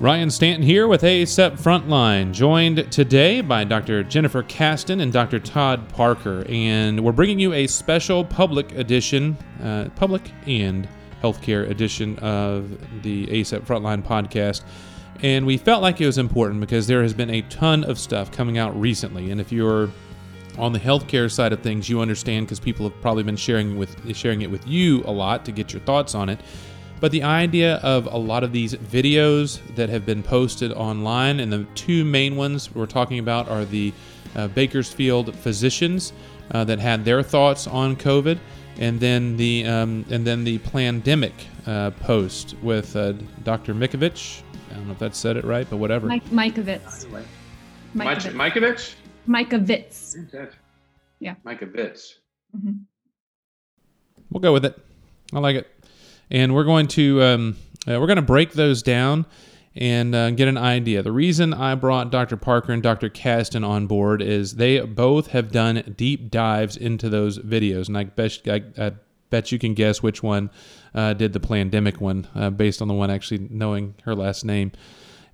Ryan Stanton here with ACEP Frontline, joined today by Dr. Jennifer Caston and Dr. Todd Parker. And we're bringing you a special public edition, uh, public and healthcare edition of the ACEP Frontline podcast. And we felt like it was important because there has been a ton of stuff coming out recently. And if you're on the healthcare side of things, you understand because people have probably been sharing with sharing it with you a lot to get your thoughts on it. But the idea of a lot of these videos that have been posted online, and the two main ones we're talking about are the uh, Bakersfield physicians uh, that had their thoughts on COVID, and then the um, and then the pandemic uh, post with uh, Dr. Mikovich. I don't know if that said it right, but whatever. Mike, Mikovits. Mike, Mikovich? Mikovits. Yeah. Mikovits. Mm-hmm. We'll go with it. I like it and we're going to um, uh, we're going to break those down and uh, get an idea. The reason I brought Dr. Parker and Dr. Caston on board is they both have done deep dives into those videos, and I bet I, I bet you can guess which one uh, did the pandemic one, uh, based on the one actually knowing her last name.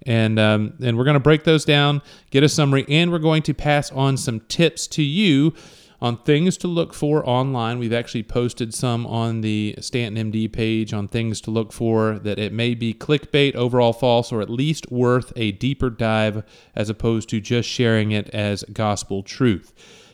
And um, and we're going to break those down, get a summary, and we're going to pass on some tips to you on things to look for online. We've actually posted some on the Stanton MD page on things to look for that it may be clickbait, overall false, or at least worth a deeper dive as opposed to just sharing it as gospel truth.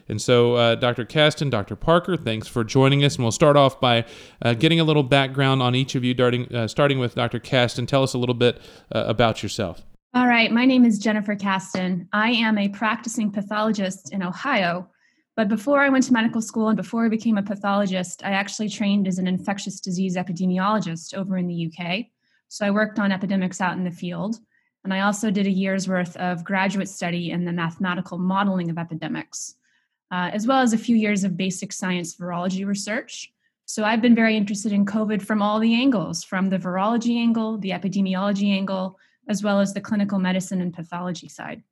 And so, uh, Dr. Caston, Dr. Parker, thanks for joining us. And we'll start off by uh, getting a little background on each of you, starting, uh, starting with Dr. Caston. Tell us a little bit uh, about yourself. All right. My name is Jennifer Caston. I am a practicing pathologist in Ohio but before I went to medical school and before I became a pathologist, I actually trained as an infectious disease epidemiologist over in the UK. So I worked on epidemics out in the field. And I also did a year's worth of graduate study in the mathematical modeling of epidemics, uh, as well as a few years of basic science virology research. So I've been very interested in COVID from all the angles from the virology angle, the epidemiology angle, as well as the clinical medicine and pathology side.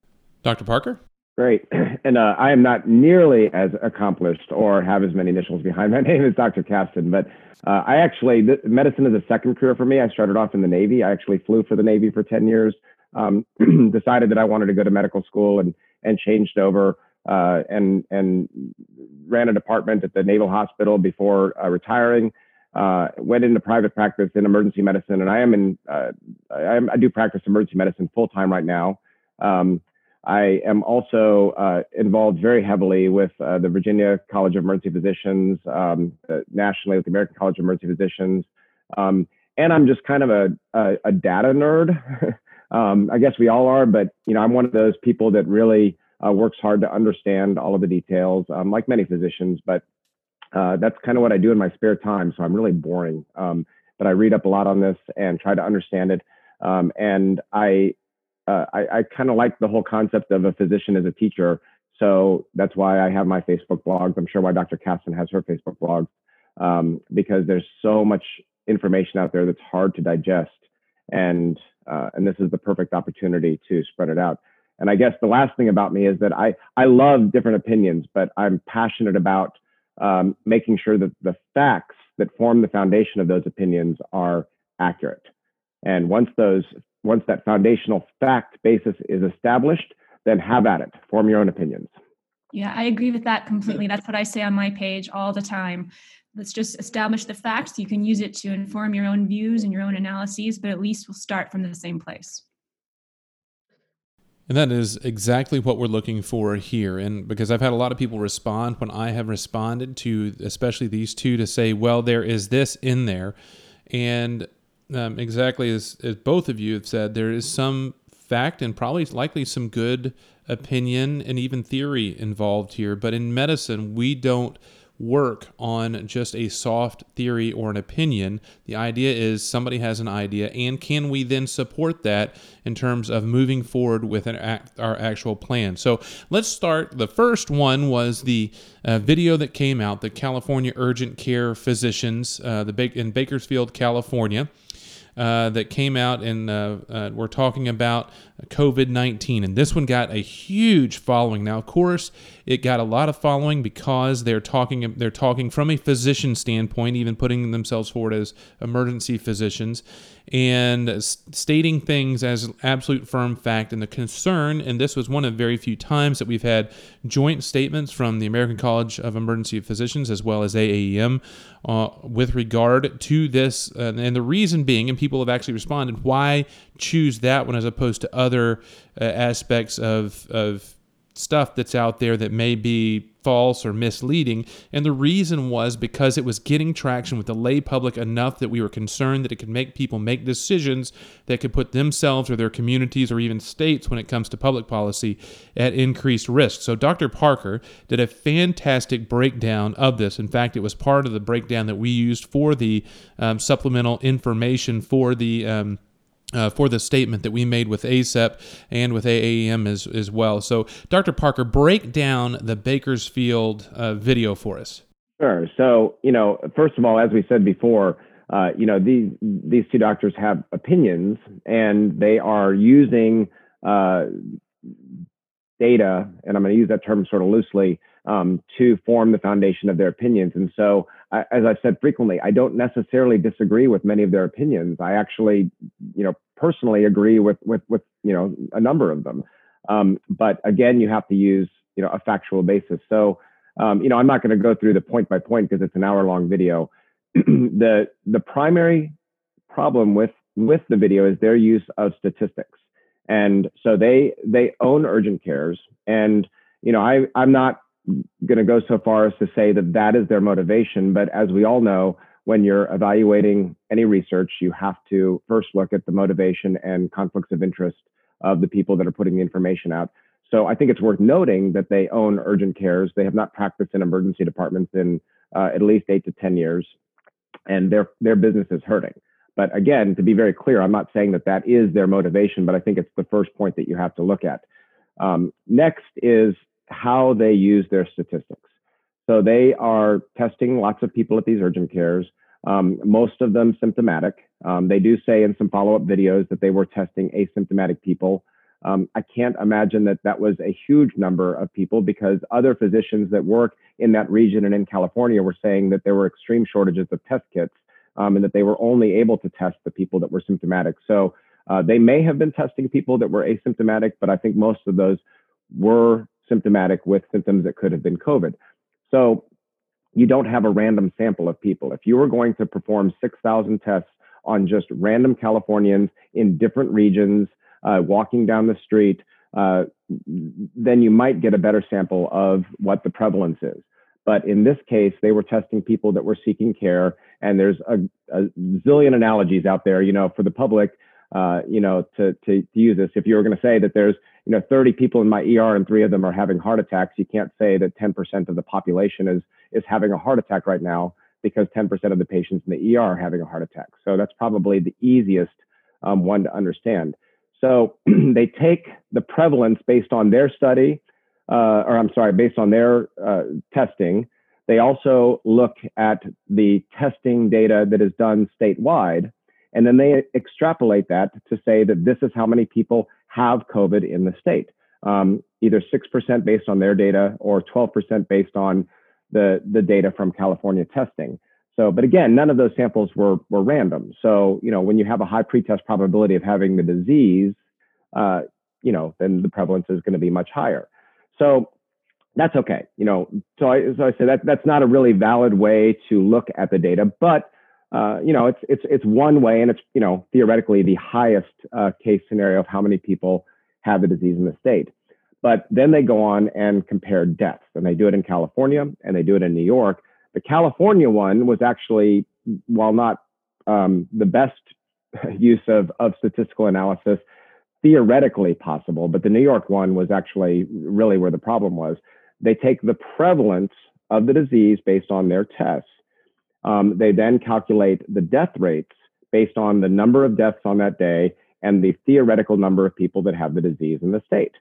Dr. Parker? Great. And uh, I am not nearly as accomplished or have as many initials behind my name as Dr. Caston, but uh, I actually, th- medicine is a second career for me. I started off in the Navy. I actually flew for the Navy for 10 years, um, decided that I wanted to go to medical school and, and changed over uh, and, and ran a department at the Naval Hospital before uh, retiring. Uh, went into private practice in emergency medicine, and I am in. Uh, I, am, I do practice emergency medicine full time right now. Um, I am also uh, involved very heavily with uh, the Virginia College of Emergency Physicians, um, uh, nationally with the American College of Emergency Physicians. Um, and I'm just kind of a, a, a data nerd. um, I guess we all are, but you know, I'm one of those people that really uh, works hard to understand all of the details, um, like many physicians. But uh, that's kind of what I do in my spare time. So I'm really boring. Um, but I read up a lot on this and try to understand it. Um, and I uh, I, I kind of like the whole concept of a physician as a teacher. So that's why I have my Facebook blogs. I'm sure why Dr. Caston has her Facebook blogs um, because there's so much information out there that's hard to digest, and uh, and this is the perfect opportunity to spread it out. And I guess the last thing about me is that I I love different opinions, but I'm passionate about um, making sure that the facts that form the foundation of those opinions are accurate. And once those once that foundational fact basis is established, then have at it. Form your own opinions. Yeah, I agree with that completely. That's what I say on my page all the time. Let's just establish the facts. You can use it to inform your own views and your own analyses, but at least we'll start from the same place. And that is exactly what we're looking for here. And because I've had a lot of people respond when I have responded to, especially these two, to say, well, there is this in there. And um, exactly as, as both of you have said, there is some fact and probably likely some good opinion and even theory involved here. But in medicine, we don't work on just a soft theory or an opinion. The idea is somebody has an idea, and can we then support that in terms of moving forward with act, our actual plan? So let's start. The first one was the uh, video that came out, the California Urgent Care Physicians, uh, the in Bakersfield, California. Uh, that came out and uh, uh, we're talking about COVID 19. And this one got a huge following. Now, of course, it got a lot of following because they're talking, they're talking from a physician standpoint, even putting themselves forward as emergency physicians and stating things as absolute firm fact. And the concern, and this was one of very few times that we've had joint statements from the American College of Emergency Physicians as well as AAEM uh, with regard to this. Uh, and the reason being, and people have actually responded, why choose that one as opposed to other uh, aspects of, of stuff that's out there that may be false or misleading. And the reason was because it was getting traction with the lay public enough that we were concerned that it could make people make decisions that could put themselves or their communities or even states when it comes to public policy at increased risk. So Dr. Parker did a fantastic breakdown of this. In fact, it was part of the breakdown that we used for the um, supplemental information for the um, uh, for the statement that we made with ACEP and with AAEM as, as well. So, Dr. Parker, break down the Bakersfield uh, video for us. Sure. So, you know, first of all, as we said before, uh, you know, these these two doctors have opinions, and they are using uh, data, and I'm going to use that term sort of loosely, um, to form the foundation of their opinions. And so, I, as I've said frequently, I don't necessarily disagree with many of their opinions. I actually, you know, personally agree with with with you know a number of them. Um, but again, you have to use you know a factual basis. So, um, you know, I'm not going to go through the point by point because it's an hour long video. the the primary problem with with the video is their use of statistics. And so they they own urgent cares and you know I I'm not going to go so far as to say that that is their motivation. But as we all know, when you're evaluating any research, you have to first look at the motivation and conflicts of interest of the people that are putting the information out. So I think it's worth noting that they own urgent cares. They have not practiced in emergency departments in uh, at least eight to 10 years, and their, their business is hurting. But again, to be very clear, I'm not saying that that is their motivation, but I think it's the first point that you have to look at. Um, next is how they use their statistics. So they are testing lots of people at these urgent cares, um, most of them symptomatic. Um, they do say in some follow up videos that they were testing asymptomatic people. Um, I can't imagine that that was a huge number of people because other physicians that work in that region and in California were saying that there were extreme shortages of test kits um, and that they were only able to test the people that were symptomatic. So uh, they may have been testing people that were asymptomatic, but I think most of those were symptomatic with symptoms that could have been COVID. So you don't have a random sample of people. If you were going to perform 6,000 tests on just random Californians in different regions, uh, walking down the street, uh, then you might get a better sample of what the prevalence is. But in this case, they were testing people that were seeking care, and there's a, a zillion analogies out there, you know, for the public, uh, you know, to, to, to use this. If you were going to say that there's you know 30 people in my ER and three of them are having heart attacks, you can't say that 10% of the population is is having a heart attack right now because 10% of the patients in the ER are having a heart attack. So that's probably the easiest um, one to understand. So they take the prevalence based on their study, uh, or I'm sorry, based on their uh, testing. They also look at the testing data that is done statewide, and then they extrapolate that to say that this is how many people have COVID in the state. Um, either 6% based on their data or 12% based on the, the data from California testing. So, but again, none of those samples were, were random. So, you know, when you have a high pretest probability of having the disease, uh, you know, then the prevalence is going to be much higher. So that's okay. You know, so I, so I say that that's not a really valid way to look at the data, but uh, you know, it's it's it's one way, and it's you know theoretically the highest uh, case scenario of how many people have the disease in the state. But then they go on and compare deaths, and they do it in California and they do it in New York. The California one was actually, while not um, the best use of of statistical analysis, theoretically possible, but the New York one was actually really where the problem was. They take the prevalence of the disease based on their tests um, they then calculate the death rates based on the number of deaths on that day and the theoretical number of people that have the disease in the state.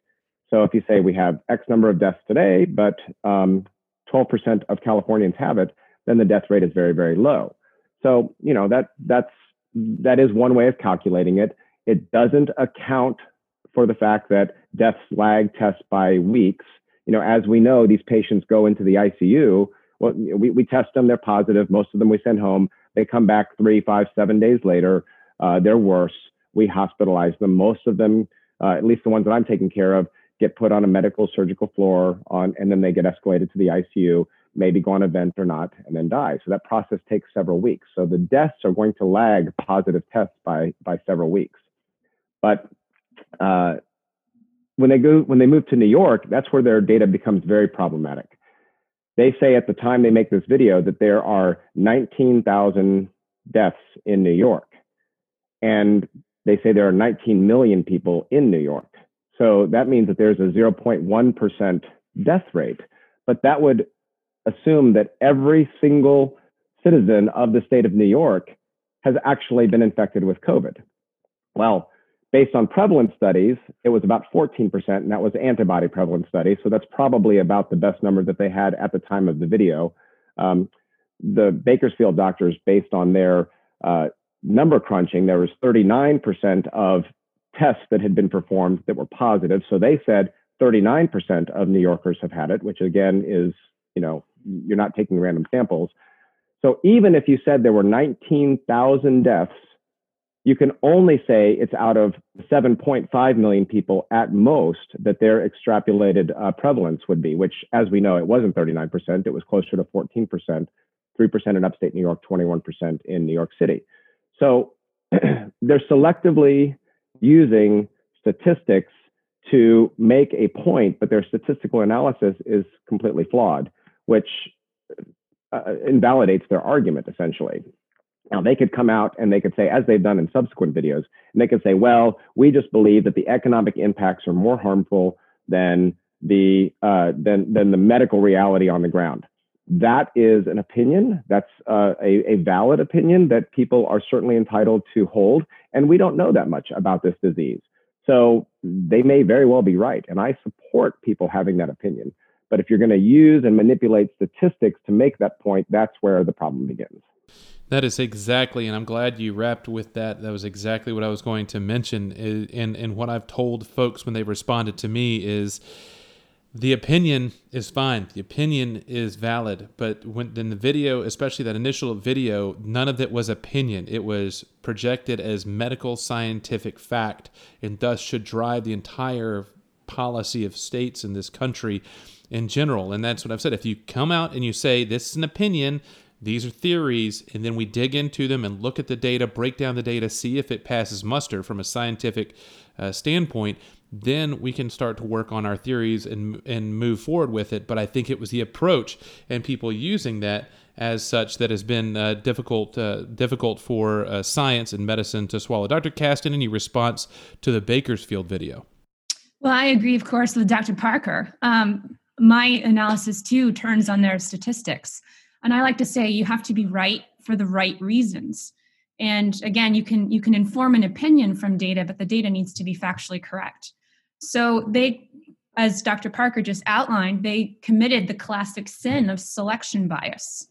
So if you say we have X number of deaths today, but um, 12% of Californians have it, then the death rate is very, very low. So, you know, that that's that is one way of calculating it. It doesn't account for the fact that deaths lag tests by weeks. You know, as we know, these patients go into the ICU. Well, we, we test them, they're positive. Most of them we send home. They come back three, five, seven days later. Uh, they're worse. We hospitalize them. Most of them, uh, at least the ones that I'm taking care of, get put on a medical surgical floor on, and then they get escalated to the ICU, maybe go on a vent or not, and then die. So that process takes several weeks. So the deaths are going to lag positive tests by by several weeks. But uh, when they go when they move to New York, that's where their data becomes very problematic. They say at the time they make this video that there are 19,000 deaths in New York, and they say there are 19 million people in New York. So that means that there's a 0.1% death rate. But that would assume that every single citizen of the state of New York has actually been infected with COVID. Well, based on prevalence studies, it was about 14%, and that was antibody prevalence studies. So that's probably about the best number that they had at the time of the video. Um, the Bakersfield doctors, based on their uh, number crunching, there was 39% of tests that had been performed that were positive. So they said 39% of New Yorkers have had it, which again is, you know, you're not taking random samples. So even if you said there were 19,000 deaths, you can only say it's out of 7.5 million people at most that their extrapolated uh, prevalence would be, which, as we know, it wasn't 39%, it was closer to 14%, 3% in upstate New York, 21% in New York City. So they're selectively using statistics to make a point, but their statistical analysis is completely flawed, which uh, invalidates their argument essentially. Now, they could come out and they could say, as they've done in subsequent videos, and they could say, well, we just believe that the economic impacts are more harmful than the, uh, than, than the medical reality on the ground. That is an opinion. That's uh, a, a valid opinion that people are certainly entitled to hold. And we don't know that much about this disease. So they may very well be right. And I support people having that opinion. But if you're going to use and manipulate statistics to make that point, that's where the problem begins. That is exactly, and I'm glad you wrapped with that. That was exactly what I was going to mention. And, and what I've told folks when they responded to me is the opinion is fine. The opinion is valid, but when in the video, especially that initial video, none of it was opinion. It was projected as medical scientific fact, and thus should drive the entire policy of states in this country in general. And that's what I've said. If you come out and you say this is an opinion, these are theories, and then we dig into them and look at the data, break down the data, see if it passes muster from a scientific uh, standpoint, then we can start to work on our theories and and move forward with it. But I think it was the approach and people using that as such that has been uh, difficult uh, difficult for uh, science and medicine to swallow. Dr. Caston, any response to the Bakersfield video? Well, I agree, of course, with Dr. Parker. Um, my analysis too turns on their statistics, and I like to say you have to be right for the right reasons and again you can you can inform an opinion from data but the data needs to be factually correct so they, as Dr. Parker just outlined, they committed the classic sin of selection bias.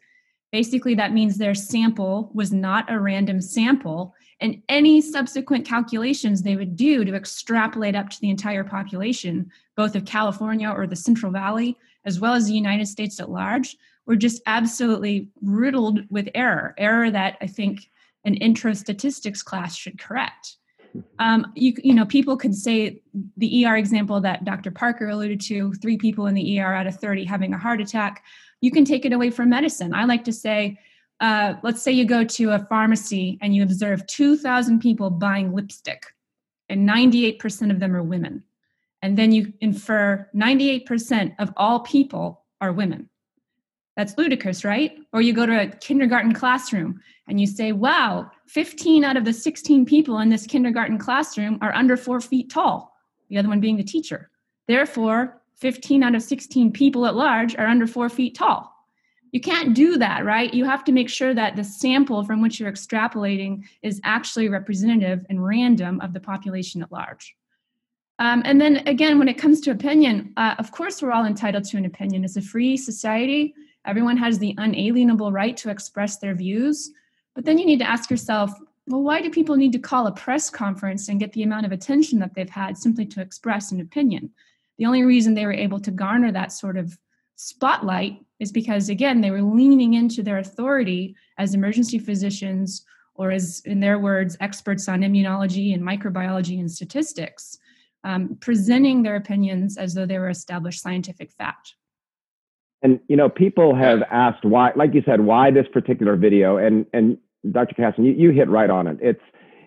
Basically, that means their sample was not a random sample, and any subsequent calculations they would do to extrapolate up to the entire population, both of California or the Central Valley, as well as the United States at large, were just absolutely riddled with error. Error that I think an intro statistics class should correct. Um, you, you know, people could say the ER example that Dr. Parker alluded to, three people in the ER out of 30 having a heart attack. You can take it away from medicine. I like to say, uh, let's say you go to a pharmacy and you observe 2,000 people buying lipstick, and 98% of them are women. And then you infer 98% of all people are women. That's ludicrous, right? Or you go to a kindergarten classroom and you say, wow, 15 out of the 16 people in this kindergarten classroom are under four feet tall, the other one being the teacher. Therefore, 15 out of 16 people at large are under four feet tall. You can't do that, right? You have to make sure that the sample from which you're extrapolating is actually representative and random of the population at large. Um, and then again, when it comes to opinion, uh, of course, we're all entitled to an opinion. It's a free society. Everyone has the unalienable right to express their views. But then you need to ask yourself well, why do people need to call a press conference and get the amount of attention that they've had simply to express an opinion? The only reason they were able to garner that sort of spotlight is because, again, they were leaning into their authority as emergency physicians or, as in their words, experts on immunology and microbiology and statistics, um, presenting their opinions as though they were established scientific fact. And you know, people have asked why, like you said, why this particular video, and and Dr. Caston, you, you hit right on it. It's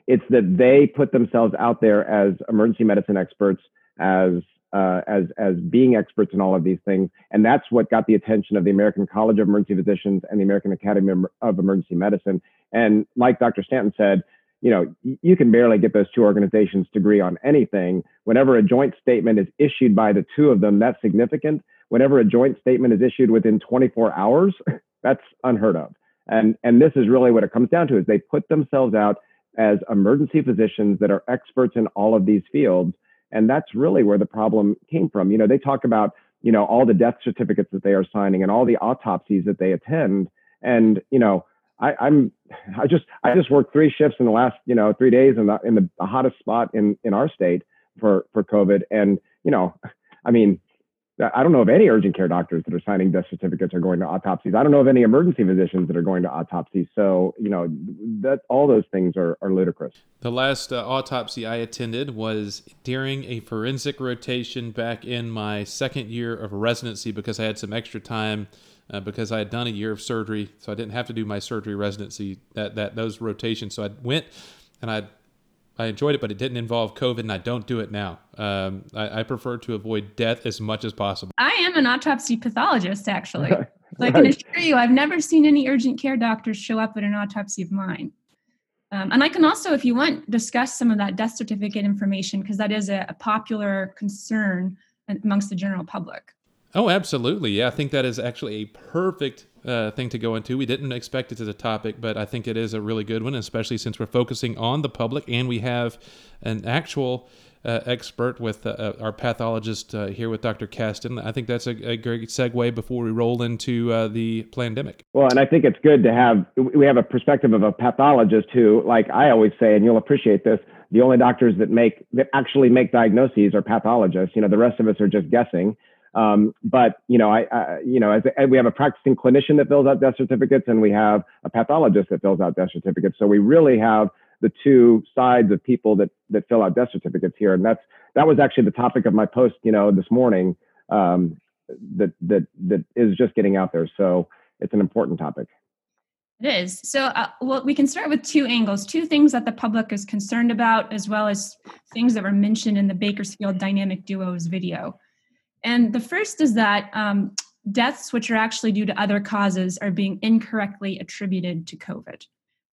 it's that they put themselves out there as emergency medicine experts, as uh, as as being experts in all of these things, and that's what got the attention of the American College of Emergency Physicians and the American Academy of Emergency Medicine. And like Dr. Stanton said, you know, you can barely get those two organizations to agree on anything. Whenever a joint statement is issued by the two of them, that's significant. Whenever a joint statement is issued within 24 hours, that's unheard of. And and this is really what it comes down to: is they put themselves out as emergency physicians that are experts in all of these fields and that's really where the problem came from. You know, they talk about, you know, all the death certificates that they are signing and all the autopsies that they attend. And, you know, I, I'm, I just, I just worked three shifts in the last, you know, three days in the, in the hottest spot in, in our state for, for COVID. And, you know, I mean, I don't know of any urgent care doctors that are signing death certificates or going to autopsies. I don't know of any emergency physicians that are going to autopsies. So, you know, that all those things are, are ludicrous. The last uh, autopsy I attended was during a forensic rotation back in my second year of residency because I had some extra time uh, because I had done a year of surgery, so I didn't have to do my surgery residency that that those rotations. So I went and I I enjoyed it, but it didn't involve COVID, and I don't do it now. Um, I, I, prefer to avoid death as much as possible. I am an autopsy pathologist, actually. so I can assure you, I've never seen any urgent care doctors show up at an autopsy of mine. Um, and I can also, if you want, discuss some of that death certificate information because that is a, a popular concern amongst the general public. Oh, absolutely. Yeah, I think that is actually a perfect uh, thing to go into. We didn't expect it as a topic, but I think it is a really good one, especially since we're focusing on the public and we have an actual uh, expert with uh, uh our pathologist uh, here with Dr. Caston. I think that's a, a great segue before we roll into uh, the pandemic. Well, and I think it's good to have we have a perspective of a pathologist who, like I always say, and you'll appreciate this. The only doctors that make that actually make diagnoses are pathologists. You know, the rest of us are just guessing. Um, but you know, I, I you know, as a, we have a practicing clinician that fills out death certificates, and we have a pathologist that fills out death certificates. So we really have the two sides of people that that fill out death certificates here, and that's that was actually the topic of my post, you know, this morning. Um, that that that is just getting out there. So it's an important topic. It is. So, uh, well, we can start with two angles, two things that the public is concerned about, as well as things that were mentioned in the Bakersfield Dynamic Duos video. And the first is that um, deaths, which are actually due to other causes, are being incorrectly attributed to COVID,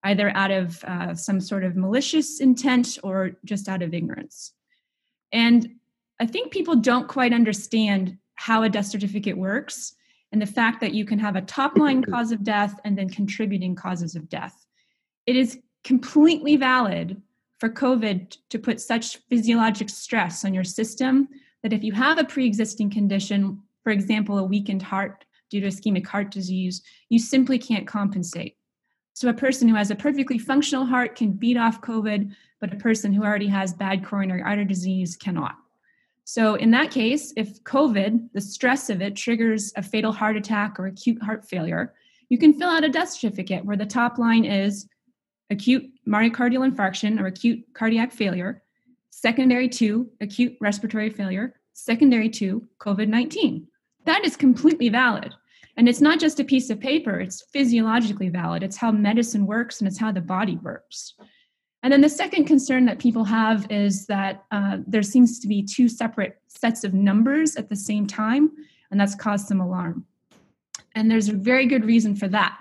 either out of uh, some sort of malicious intent or just out of ignorance. And I think people don't quite understand how a death certificate works and the fact that you can have a top line cause of death and then contributing causes of death. It is completely valid for COVID to put such physiologic stress on your system that if you have a pre-existing condition, for example, a weakened heart due to ischemic heart disease, you simply can't compensate. So a person who has a perfectly functional heart can beat off COVID, but a person who already has bad coronary artery disease cannot. So in that case, if COVID, the stress of it, triggers a fatal heart attack or acute heart failure, you can fill out a death certificate where the top line is acute myocardial infarction or acute cardiac failure, secondary to acute respiratory failure, secondary to COVID 19. That is completely valid. And it's not just a piece of paper, it's physiologically valid. It's how medicine works and it's how the body works. And then the second concern that people have is that uh, there seems to be two separate sets of numbers at the same time, and that's caused some alarm. And there's a very good reason for that.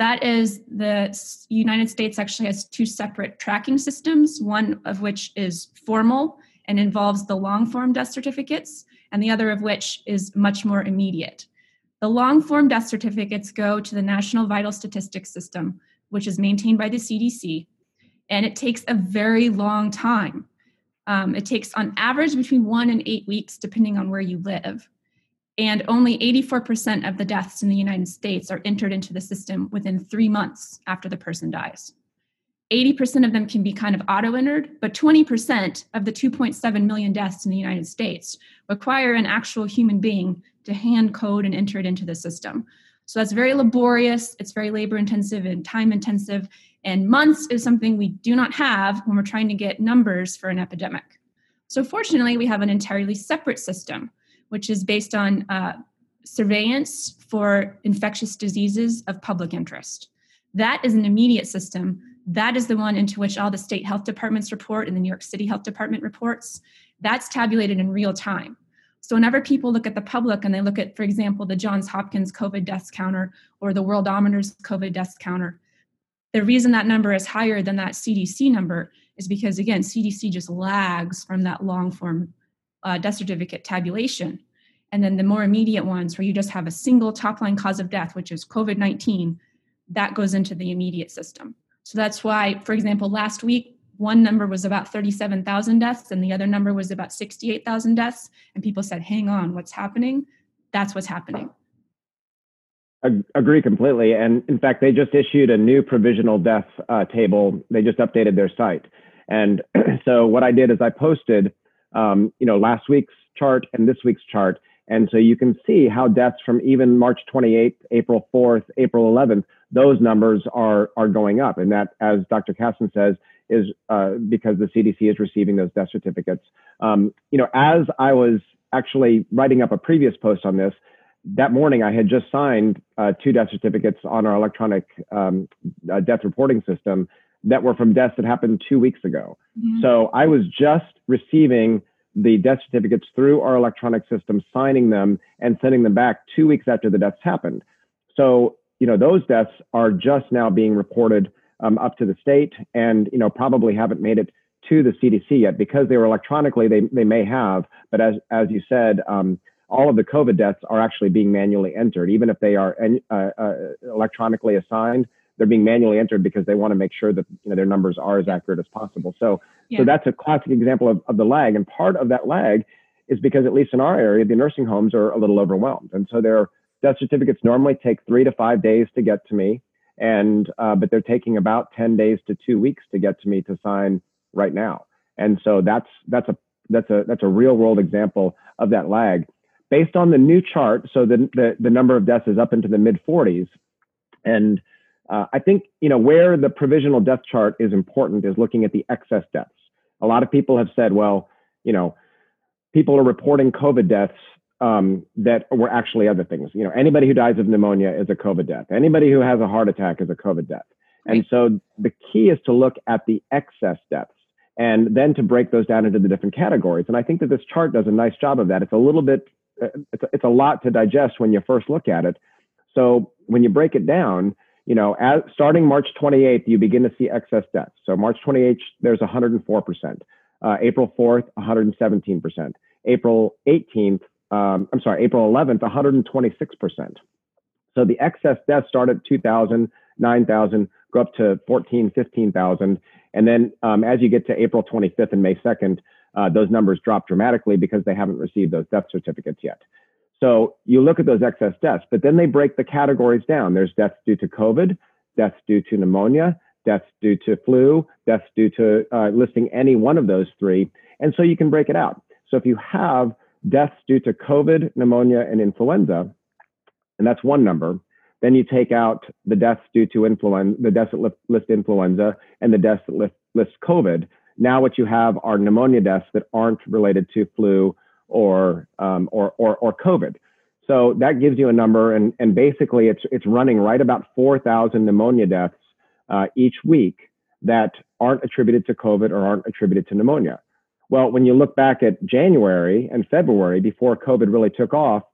That is, the United States actually has two separate tracking systems, one of which is formal and involves the long form death certificates, and the other of which is much more immediate. The long form death certificates go to the National Vital Statistics System, which is maintained by the CDC, and it takes a very long time. Um, it takes, on average, between one and eight weeks, depending on where you live and only 84% of the deaths in the United States are entered into the system within three months after the person dies. 80% of them can be kind of auto entered, but 20% of the 2.7 million deaths in the United States require an actual human being to hand code and enter it into the system. So that's very laborious, it's very labor intensive and time intensive, and months is something we do not have when we're trying to get numbers for an epidemic. So, fortunately, we have an entirely separate system, which is based on uh, surveillance for infectious diseases of public interest. That is an immediate system. That is the one into which all the state health departments report and the New York City Health Department reports. That's tabulated in real time. So, whenever people look at the public and they look at, for example, the Johns Hopkins COVID deaths counter or the Worldometer's COVID deaths counter, the reason that number is higher than that CDC number is because, again, CDC just lags from that long form uh, death certificate tabulation. And then the more immediate ones, where you just have a single top line cause of death, which is COVID 19, that goes into the immediate system. So that's why, for example, last week, one number was about 37,000 deaths and the other number was about 68,000 deaths. And people said, hang on, what's happening? That's what's happening. I Agree completely. And in fact, they just issued a new provisional death uh, table. They just updated their site. And so what I did is I posted, um, you know, last week's chart and this week's chart. And so you can see how deaths from even March 28th, April 4th, April 11th, those numbers are are going up. And that, as Dr. Caston says, is uh, because the CDC is receiving those death certificates. Um, you know, as I was actually writing up a previous post on this, that morning I had just signed uh, two death certificates on our electronic um, uh, death reporting system that were from deaths that happened two weeks ago. Mm-hmm. So I was just receiving the death certificates through our electronic system, signing them and sending them back two weeks after the deaths happened. So, you know, those deaths are just now being reported um, up to the state and, you know, probably haven't made it to the CDC yet because they were electronically, they, they may have, but as, as you said, um, all of the COVID deaths are actually being manually entered, even if they are uh, uh, electronically assigned they're being manually entered because they want to make sure that you know, their numbers are as accurate as possible. So, yeah. so that's a classic example of, of the lag. And part of that lag is because, at least in our area, the nursing homes are a little overwhelmed. And so their death certificates normally take three to five days to get to me. And, uh, but they're taking about 10 days to two weeks to get to me to sign right now. And so that's, that's a, that's a, that's a real world example of that lag based on the new chart. So the, the, the number of deaths is up into the mid 40s. And uh, I think you know where the provisional death chart is important is looking at the excess deaths. A lot of people have said, well, you know, people are reporting COVID deaths um, that were actually other things. You know, anybody who dies of pneumonia is a COVID death. Anybody who has a heart attack is a COVID death. And so the key is to look at the excess deaths and then to break those down into the different categories. And I think that this chart does a nice job of that. It's a little bit, uh, it's a, it's a lot to digest when you first look at it. So when you break it down, you know, as, starting March 28th, you begin to see excess deaths. So March 28th, there's 104%. Uh, April 4th, 117%. April 18th, um, I'm sorry, April 11th, 126%. So the excess deaths start at 2,000, 9,000, go up to 14, 15,000. And then um, as you get to April 25th and May 2nd, uh, those numbers drop dramatically because they haven't received those death certificates yet. So you look at those excess deaths, but then they break the categories down. There's deaths due to COVID, deaths due to pneumonia, deaths due to flu, deaths due to uh, listing any one of those three. And so you can break it out. So if you have deaths due to COVID, pneumonia, and influenza, and that's one number, then you take out the deaths due to influenza, the deaths that list influenza, and the deaths that list, list COVID. Now what you have are pneumonia deaths that aren't related to flu or, um, or, or, or COVID. So that gives you a number, and, and basically it's, it's running right about 4,000 pneumonia deaths uh, each week that aren't attributed to COVID or aren't attributed to pneumonia. Well, when you look back at January and February before COVID really took off,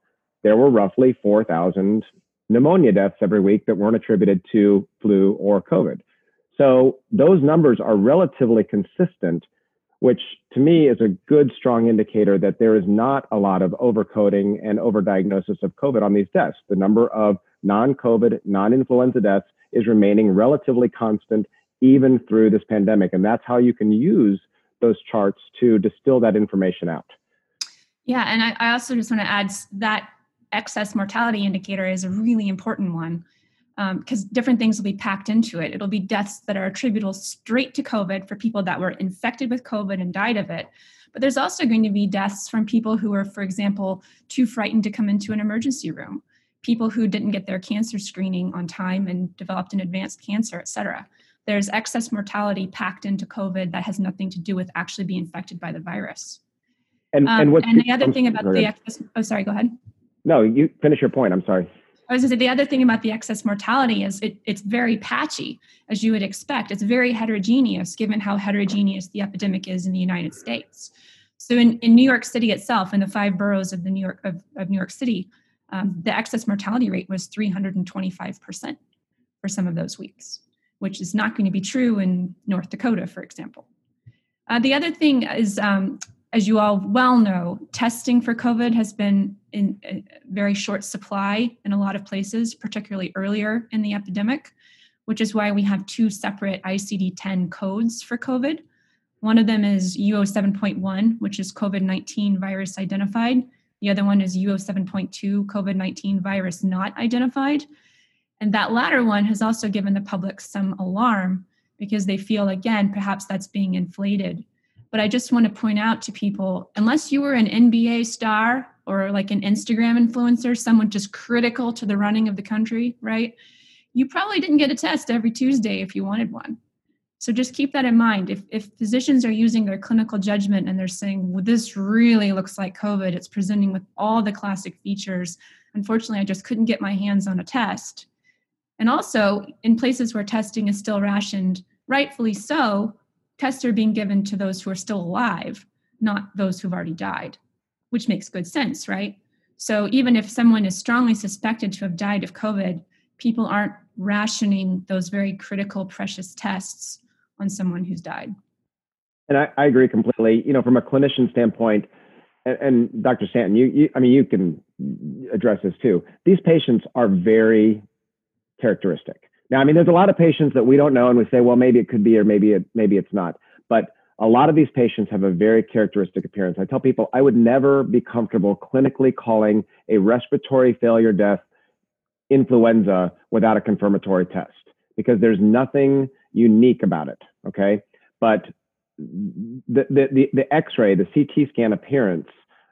there were roughly 4,000 pneumonia deaths every week that weren't attributed to flu or COVID. So those numbers are relatively consistent which to me is a good, strong indicator that there is not a lot of overcoding and overdiagnosis of COVID on these deaths. The number of non COVID, non influenza deaths is remaining relatively constant even through this pandemic. And that's how you can use those charts to distill that information out. Yeah, and I, I also just want to add that excess mortality indicator is a really important one. Because um, different things will be packed into it. It'll be deaths that are attributable straight to COVID for people that were infected with COVID and died of it. But there's also going to be deaths from people who are, for example, too frightened to come into an emergency room, people who didn't get their cancer screening on time and developed an advanced cancer, et cetera. There's excess mortality packed into COVID that has nothing to do with actually being infected by the virus. And, um, and, and the other thing about the excess, oh, sorry, go ahead. No, you finish your point. I'm sorry. I was going to say the other thing about the excess mortality is it, it's very patchy, as you would expect. It's very heterogeneous, given how heterogeneous the epidemic is in the United States. So in, in New York City itself, in the five boroughs of the New York of, of New York City, um, the excess mortality rate was 325% for some of those weeks, which is not going to be true in North Dakota, for example. Uh, the other thing is um, as you all well know, testing for COVID has been in uh, very short supply in a lot of places, particularly earlier in the epidemic, which is why we have two separate ICD 10 codes for COVID. One of them is UO 7.1, which is COVID 19 virus identified. The other one is UO 7.2, COVID 19 virus not identified. And that latter one has also given the public some alarm because they feel, again, perhaps that's being inflated but I just want to point out to people unless you were an NBA star or like an Instagram influencer, someone just critical to the running of the country, right? You probably didn't get a test every Tuesday if you wanted one. So just keep that in mind. If, if physicians are using their clinical judgment and they're saying, well, this really looks like COVID, it's presenting with all the classic features. Unfortunately, I just couldn't get my hands on a test. And also, in places where testing is still rationed, rightfully so, tests are being given to those who are still alive, not those who've already died, which makes good sense, right? So even if someone is strongly suspected to have died of COVID, people aren't rationing those very critical, precious tests on someone who's died. And I, I agree completely. You know, from a clinician standpoint, and, and Dr. Stanton, you, you, I mean, you can address this too. These patients are very characteristic. Now, I mean, there's a lot of patients that we don't know, and we say, well, maybe it could be, or maybe it, maybe it's not. But a lot of these patients have a very characteristic appearance. I tell people I would never be comfortable clinically calling a respiratory failure death influenza without a confirmatory test because there's nothing unique about it. Okay, but the the the, the X-ray, the CT scan appearance,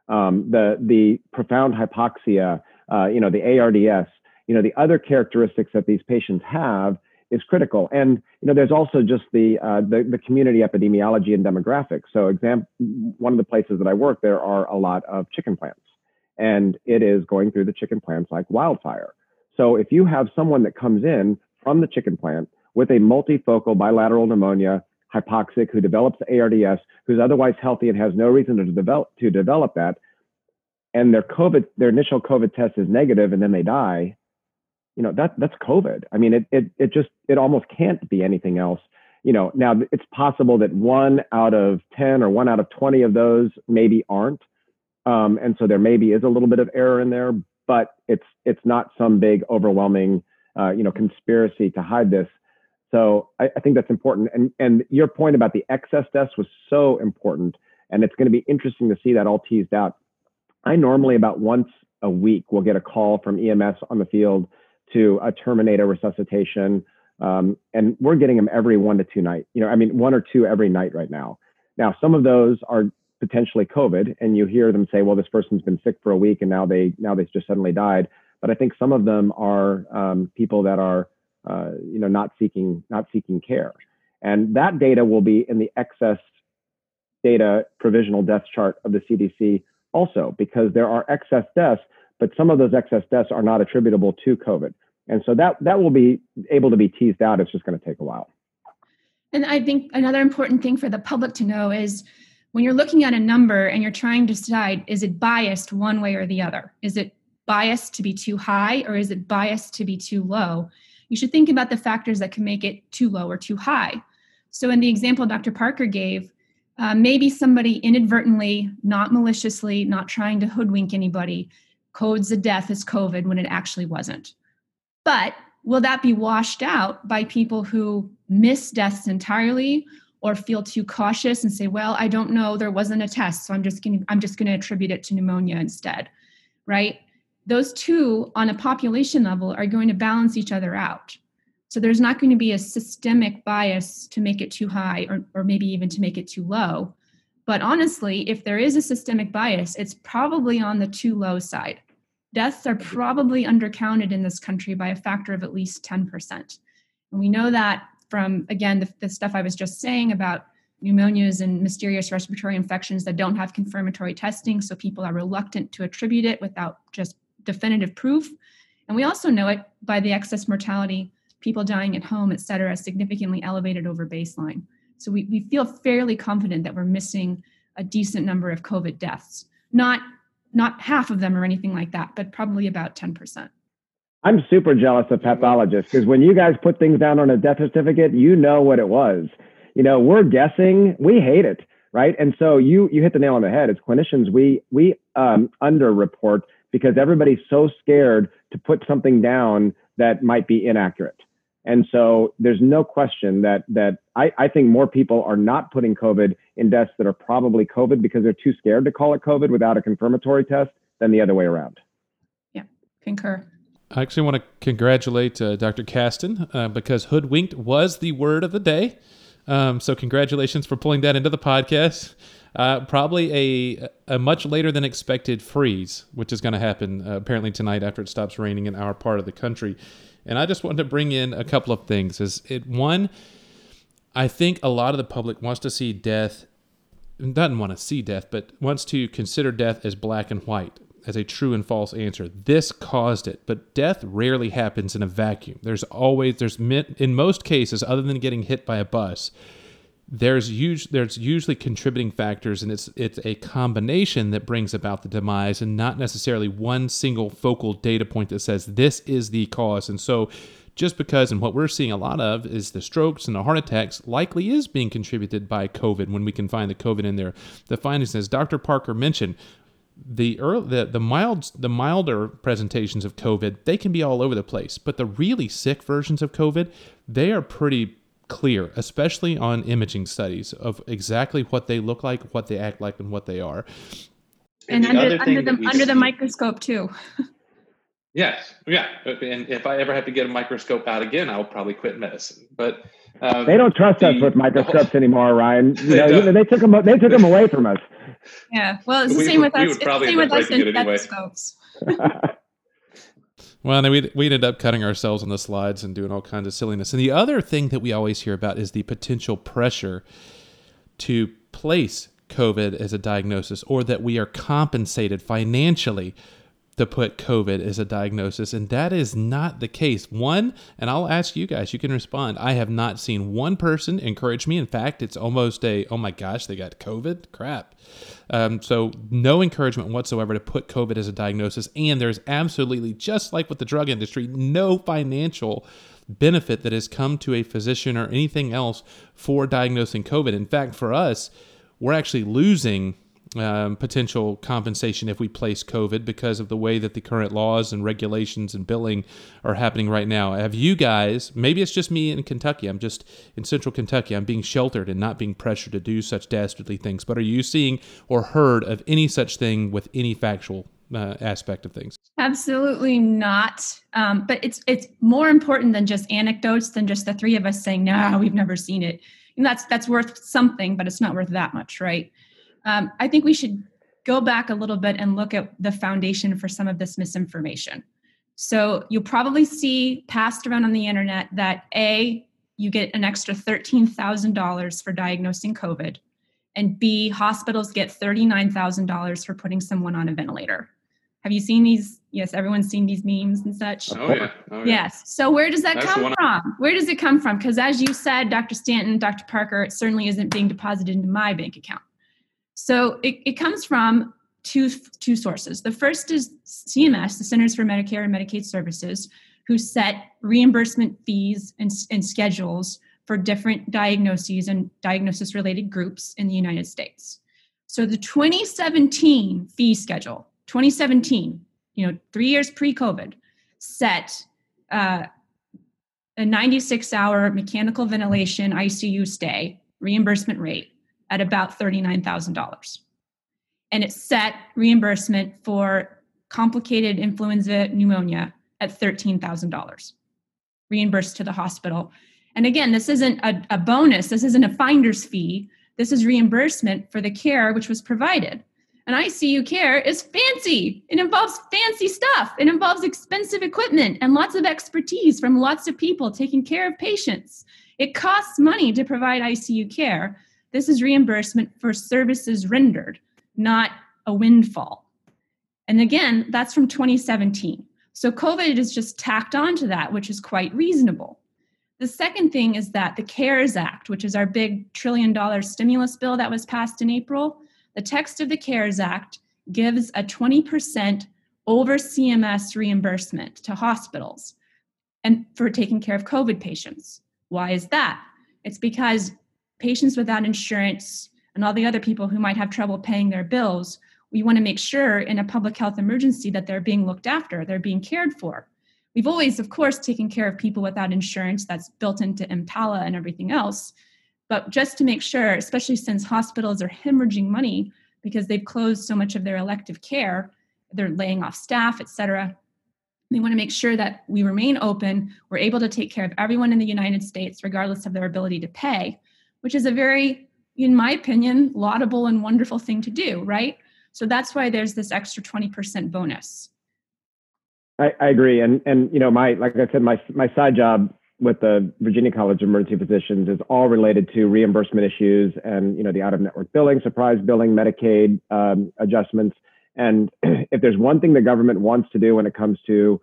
um, the the profound hypoxia, uh, you know, the ARDS, you know, the other characteristics that these patients have is critical. And you know, there's also just the uh, the, the community epidemiology and demographics. So, exam- one of the places that I work, there are a lot of chicken plants, and it is going through the chicken plants like wildfire. So, if you have someone that comes in from the chicken plant with a multifocal bilateral pneumonia, hypoxic, who develops ARDS, who's otherwise healthy and has no reason to develop to develop that, and their COVID, their initial COVID test is negative, and then they die you know that that's covid. I mean it, it it just it almost can't be anything else. You know now it's possible that one out of 10 or one out of 20 of those maybe aren't. Um, and so there maybe is a little bit of error in there but it's it's not some big overwhelming uh, you know conspiracy to hide this. So I, I think that's important. And and your point about the excess deaths was so important and it's going to be interesting to see that all teased out. I normally about once a week will get a call from ems on the field to a terminator resuscitation. Um, and we're getting them every one to two night, you know, I mean, one or two every night right now. Now, some of those are potentially COVID and you hear them say, well, this person's been sick for a week and now they, now they've just suddenly died. But I think some of them are um, people that are, uh, you know, not seeking, not seeking care. And that data will be in the excess data provisional death chart of the CDC also, because there are excess deaths but some of those excess deaths are not attributable to COVID. And so that that will be able to be teased out. It's just going to take a while. And I think another important thing for the public to know is when you're looking at a number and you're trying to decide is it biased one way or the other? Is it biased to be too high or is it biased to be too low? You should think about the factors that can make it too low or too high. So, in the example Dr. Parker gave, uh, maybe somebody inadvertently, not maliciously, not trying to hoodwink anybody, codes a death as COVID when it actually wasn't. But will that be washed out by people who miss deaths entirely or feel too cautious and say, well, I don't know, there wasn't a test, so I'm just to I'm just to attribute it to pneumonia instead, right? those two on a population level are going to balance each other out. So there's not going to be a systemic bias to make it too high or, or maybe even to make it too low. But honestly, if there is a systemic bias, it's probably on the too low side. Deaths are probably undercounted in this country by a factor of at least 10%. And we know that from, again, the, the stuff I was just saying about pneumonias and mysterious respiratory infections that don't have confirmatory testing. So people are reluctant to attribute it without just definitive proof. And we also know it by the excess mortality, people dying at home, et cetera, significantly elevated over baseline. So we, we feel fairly confident that we're missing a decent number of COVID deaths. Not not half of them or anything like that, but probably about 10%. I'm super jealous of pathologists because when you guys put things down on a death certificate, you know what it was. You know, we're guessing. We hate it, right? And so you you hit the nail on the head. As clinicians, we we um, underreport because everybody's so scared to put something down that might be inaccurate. And so there's no question that that I, I think more people are not putting COVID in deaths that are probably COVID because they're too scared to call it COVID without a confirmatory test than the other way around. Yeah, concur. I actually want to congratulate uh, Dr. Caston uh, because hoodwinked was the word of the day. Um, so congratulations for pulling that into the podcast. Uh, probably a a much later than expected freeze, which is going to happen uh, apparently tonight after it stops raining in our part of the country. And I just wanted to bring in a couple of things. Is it one? I think a lot of the public wants to see death, doesn't want to see death, but wants to consider death as black and white as a true and false answer. This caused it, but death rarely happens in a vacuum. There's always there's in most cases other than getting hit by a bus, there's there's usually contributing factors and it's it's a combination that brings about the demise and not necessarily one single focal data point that says this is the cause. And so just because and what we're seeing a lot of is the strokes and the heart attacks likely is being contributed by COVID when we can find the COVID in there. The findings, as Dr. Parker mentioned, the early, the the mild the milder presentations of COVID they can be all over the place, but the really sick versions of COVID they are pretty clear, especially on imaging studies of exactly what they look like, what they act like, and what they are. And, and under, under the under the microscope too. yes, yeah. And if I ever have to get a microscope out again, I'll probably quit medicine. But um, they don't trust the, us with microscopes whole, anymore, Ryan. You know, they, they took them they took them away from us. Yeah, well, it's the we, same with us. It's the same with us in stethoscopes. well, then we we ended up cutting ourselves on the slides and doing all kinds of silliness. And the other thing that we always hear about is the potential pressure to place COVID as a diagnosis, or that we are compensated financially to put COVID as a diagnosis, and that is not the case. One, and I'll ask you guys, you can respond. I have not seen one person encourage me. In fact, it's almost a, oh my gosh, they got COVID? Crap. Um, so, no encouragement whatsoever to put COVID as a diagnosis. And there's absolutely, just like with the drug industry, no financial benefit that has come to a physician or anything else for diagnosing COVID. In fact, for us, we're actually losing um, potential compensation if we place COVID because of the way that the current laws and regulations and billing are happening right now. Have you guys, maybe it's just me in Kentucky, I'm just in central Kentucky, I'm being sheltered and not being pressured to do such dastardly things, but are you seeing or heard of any such thing with any factual uh, aspect of things? Absolutely not. Um, but it's it's more important than just anecdotes than just the three of us saying, "No, we've never seen it." And that's that's worth something, but it's not worth that much, right? Um, I think we should go back a little bit and look at the foundation for some of this misinformation. So you'll probably see passed around on the internet that A, you get an extra $13,000 for diagnosing COVID, and B, hospitals get $39,000 for putting someone on a ventilator. Have you seen these? Yes, everyone's seen these memes and such. Oh, yeah. Oh, yeah. Yes. So where does that That's come from? Where does it come from? Because as you said, Dr. Stanton, Dr. Parker, it certainly isn't being deposited into my bank account. So it, it comes from two, two sources. The first is CMS, the Centers for Medicare and Medicaid Services, who set reimbursement fees and, and schedules for different diagnoses and diagnosis related groups in the United States. So the 2017 fee schedule, 2017, you know, three years pre COVID, set uh, a 96 hour mechanical ventilation ICU stay reimbursement rate at about $39,000. And it set reimbursement for complicated influenza pneumonia at $13,000 reimbursed to the hospital. And again, this isn't a, a, bonus, this isn't a finder's fee. This is reimbursement for the care which was provided. And ICU care is fancy. It involves fancy stuff. It involves expensive equipment and lots of expertise from lots of people taking care of patients. It costs money to provide ICU care. This is reimbursement for services rendered, not a windfall. And again, that's from 2017. So COVID is just tacked onto that, which is quite reasonable. The second thing is that the CARES Act, which is our big trillion dollar stimulus bill that was passed in April, the text of the CARES Act gives a 20% over CMS reimbursement to hospitals and for taking care of COVID patients. Why is that? It's because patients without insurance and all the other people who might have trouble paying their bills, we want to make sure in a public health emergency that they're being looked after, they're being cared for. We've always, of course, taken care of people without insurance that's built into EMTALA and everything else. But just to make sure, especially since hospitals are hemorrhaging money because they've closed so much of their elective care, they're laying off staff, et cetera. We want to make sure that we remain open, we're able to take care of everyone in the United States, regardless of their ability to pay, which is a very, in my opinion, laudable and wonderful thing to do, right? So that's why there's this extra 20% bonus. I, I agree. And and you know, my like I said, my my side job with the Virginia College of Emergency Physicians is all related to reimbursement issues and you know the out of network billing, surprise billing, Medicaid um, adjustments. And if there's one thing the government wants to do when it comes to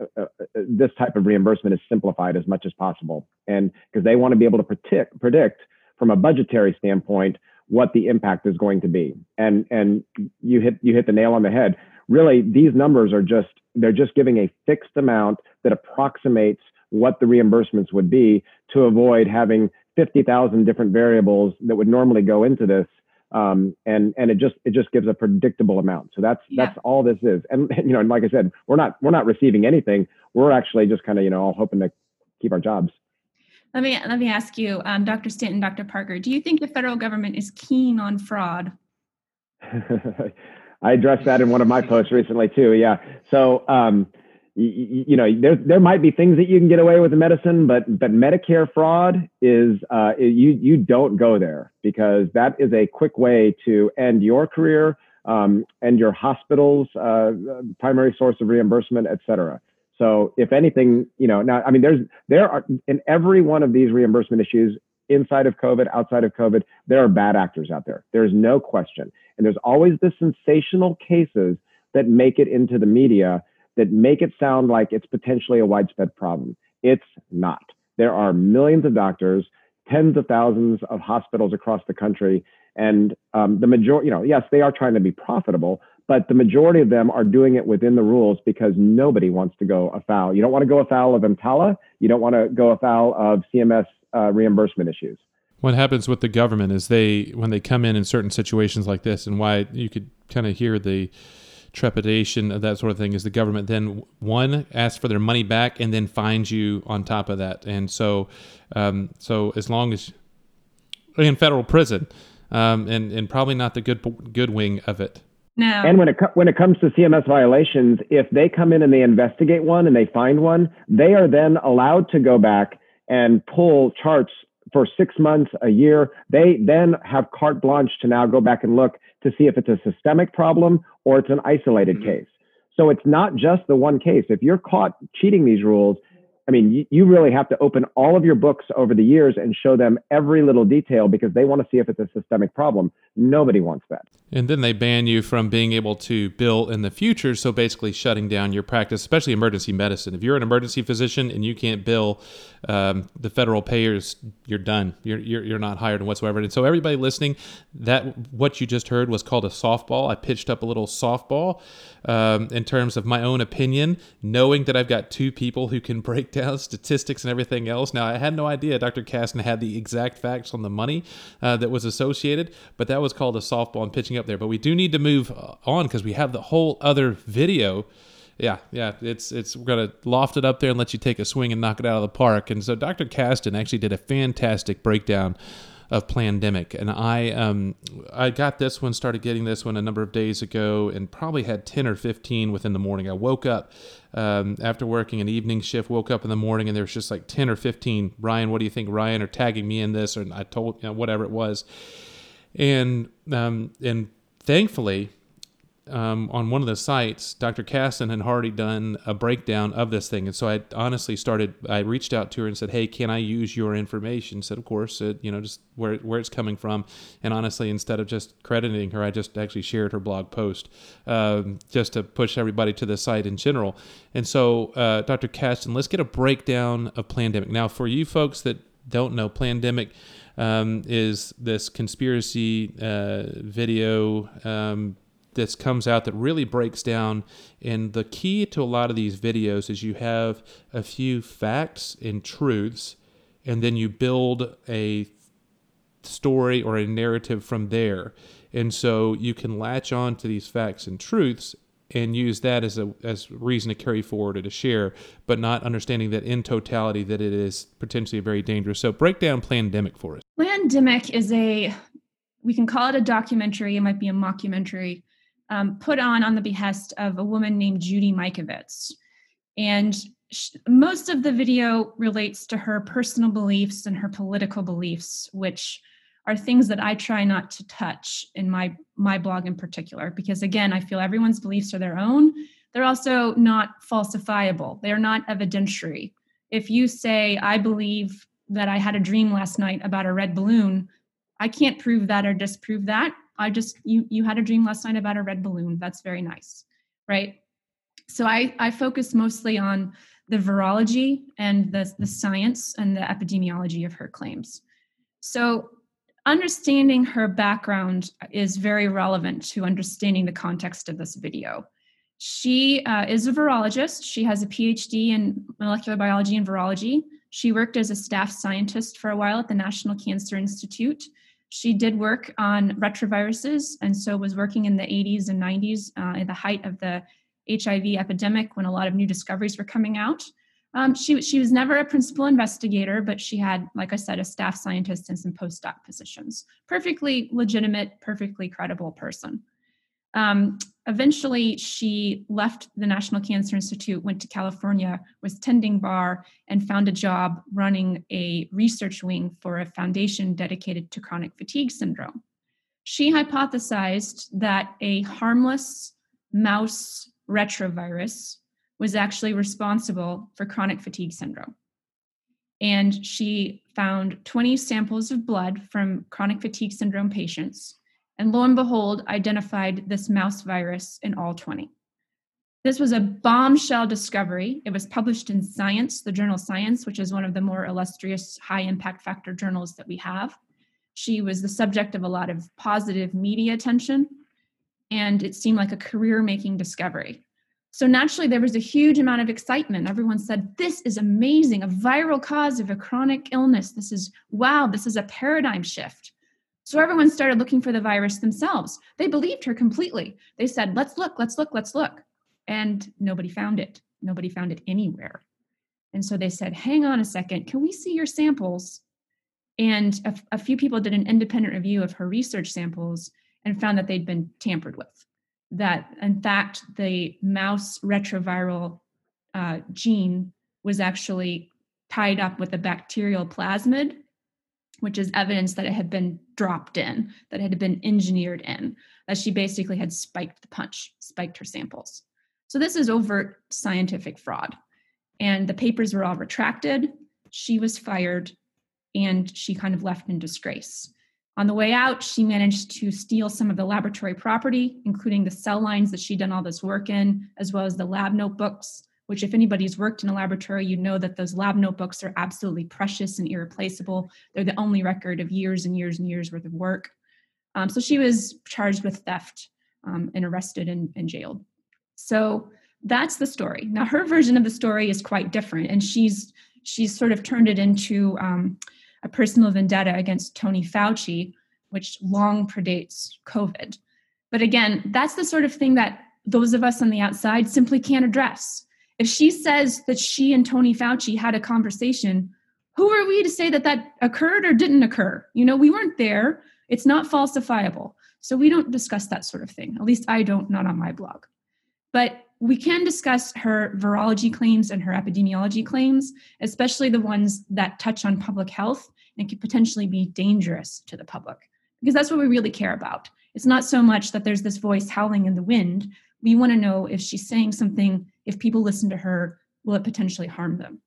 uh, uh this type of reimbursement is simplified as much as possible, and because they want to be able to predict predict from a budgetary standpoint what the impact is going to be. And and you hit you hit the nail on the head. Really, these numbers are just they're just giving a fixed amount that approximates what the reimbursements would be to avoid having 50,000 different variables that would normally go into this. Um, and and it just it just gives a predictable amount. So that's yeah. that's all this is. And you know, and like I said, we're not we're not receiving anything. We're actually just kind of you know all hoping to keep our jobs. Let me let me ask you, um, Dr. Stanton, Dr. Parker, do you think the federal government is keen on fraud? I addressed that in one of my posts recently too. Yeah. So um, you, you, know, there there might be things that you can get away with in medicine, but but Medicare fraud is uh, you you don't go there because that is a quick way to end your career, um, end your hospital's uh, primary source of reimbursement, et cetera. So if anything, you know, now I mean, there's there are in every one of these reimbursement issues inside of COVID, outside of COVID, there are bad actors out there. There's no question. And there's always the sensational cases that make it into the media that make it sound like it's potentially a widespread problem. It's not. There are millions of doctors, tens of thousands of hospitals across the country. And um, the majority, you know, yes, they are trying to be profitable, but the majority of them are doing it within the rules because nobody wants to go afoul. You don't want to go afoul of EMTALA. You don't want to go afoul of CMS uh, reimbursement issues. What happens with the government is they, when they come in in certain situations like this, and why you could kind of hear the trepidation of that sort of thing, is the government then one asks for their money back and then fines you on top of that. And so, um, so as long as in federal prison, um, and and probably not the good good wing of it. No. And when it when it comes to CMS violations, if they come in and they investigate one and they find one, they are then allowed to go back and pull charts for six months, a year. They then have carte blanche to now go back and look to see if it's a systemic problem or it's an isolated mm-hmm. case. So it's not just the one case. If you're caught cheating these rules, I mean, you, you really have to open all of your books over the years and show them every little detail because they want to see if it's a systemic problem. Nobody wants that. And then they ban you from being able to bill in the future. So basically, shutting down your practice, especially emergency medicine. If you're an emergency physician and you can't bill um, the federal payers, you're done. You're, you're, you're not hired and whatsoever. And so, everybody listening, that what you just heard was called a softball. I pitched up a little softball um, in terms of my own opinion, knowing that I've got two people who can break down statistics and everything else. Now, I had no idea Dr. Caston had the exact facts on the money uh, that was associated, but that was called a softball and pitching up there. But we do need to move on because we have the whole other video. Yeah, yeah, it's it's we're gonna loft it up there and let you take a swing and knock it out of the park. And so Dr. Caston actually did a fantastic breakdown of pandemic, and I um, I got this one, started getting this one a number of days ago, and probably had ten or fifteen within the morning. I woke up um, after working an evening shift, woke up in the morning, and there was just like ten or fifteen. Ryan, what do you think, Ryan? Or tagging me in this, or I told you know, whatever it was, and um, and thankfully um, on one of the sites, Dr. Caston had already done a breakdown of this thing, and so I honestly started. I reached out to her and said, "Hey, can I use your information?" Said, "Of course." Said, you know, just where where it's coming from. And honestly, instead of just crediting her, I just actually shared her blog post um, just to push everybody to the site in general. And so, uh, Dr. Caston, let's get a breakdown of Plandemic. Now, for you folks that don't know, Plandemic um, is this conspiracy uh, video. Um, this comes out that really breaks down. And the key to a lot of these videos is you have a few facts and truths, and then you build a story or a narrative from there. And so you can latch on to these facts and truths and use that as a as reason to carry forward or to share, but not understanding that in totality that it is potentially very dangerous. So break down Plandemic for us. Plandemic is a we can call it a documentary, it might be a mockumentary um, put on on the behest of a woman named Judy Mikovits. And most of the video relates to her personal beliefs and her political beliefs, which are things that I try not to touch in my my blog in particular because again I feel everyone's beliefs are their own. They're also not falsifiable. They're not evidentiary. If you say I believe that I had a dream last night about a red balloon I can't prove that or disprove that I just you you had a dream last night about a red balloon. That's very nice, right? So I I focus mostly on the virology and the the science and the epidemiology of her claims. So understanding her background is very relevant to understanding the context of this video. She uh, is a virologist. She has a PhD in molecular biology and virology. She worked as a staff scientist for a while at the National Cancer Institute she did work on retroviruses and so was working in the 80s and 90s uh, at the height of the HIV epidemic when a lot of new discoveries were coming out. Um, she, she was never a principal investigator, but she had, like I said, a staff scientist and some postdoc positions. Perfectly legitimate, perfectly credible person. Um, eventually, she left the National Cancer Institute, went to California, was tending bar, and found a job running a research wing for a foundation dedicated to chronic fatigue syndrome. She hypothesized that a harmless mouse retrovirus was actually responsible for chronic fatigue syndrome. And she found 20 samples of blood from chronic fatigue syndrome patients and lo and behold, identified this mouse virus in all 20. This was a bombshell discovery. It was published in Science, the journal Science, which is one of the more illustrious high impact factor journals that we have. She was the subject of a lot of positive media attention, and it seemed like a career making discovery. So naturally, there was a huge amount of excitement. Everyone said, This is amazing, a viral cause of a chronic illness. This is wow, this is a paradigm shift. So everyone started looking for the virus themselves. They believed her completely. They said, let's look, let's look, let's look. And nobody found it. Nobody found it anywhere. And so they said, hang on a second, can we see your samples? And a, few people did an independent review of her research samples and found that they'd been tampered with. That, in fact, the mouse retroviral uh, gene was actually tied up with a bacterial plasmid which is evidence that it had been dropped in, that it had been engineered in, that she basically had spiked the punch, spiked her samples. So this is overt scientific fraud. And the papers were all retracted. She was fired and she kind of left in disgrace. On the way out, she managed to steal some of the laboratory property, including the cell lines that she'd done all this work in, as well as the lab notebooks, which if anybody's worked in a laboratory, you know that those lab notebooks are absolutely precious and irreplaceable. They're the only record of years and years and years worth of work. Um, so she was charged with theft um, and arrested and, and jailed. So that's the story. Now her version of the story is quite different, and she's she's sort of turned it into um, a personal vendetta against Tony Fauci, which long predates COVID. But again, that's the sort of thing that those of us on the outside simply can't address if she says that she and Tony Fauci had a conversation, who are we to say that that occurred or didn't occur? You know, we weren't there. It's not falsifiable. So we don't discuss that sort of thing. At least I don't, not on my blog. But we can discuss her virology claims and her epidemiology claims, especially the ones that touch on public health and could potentially be dangerous to the public, because that's what we really care about. It's not so much that there's this voice howling in the wind. We want to know if she's saying something, if people listen to her, will it potentially harm them?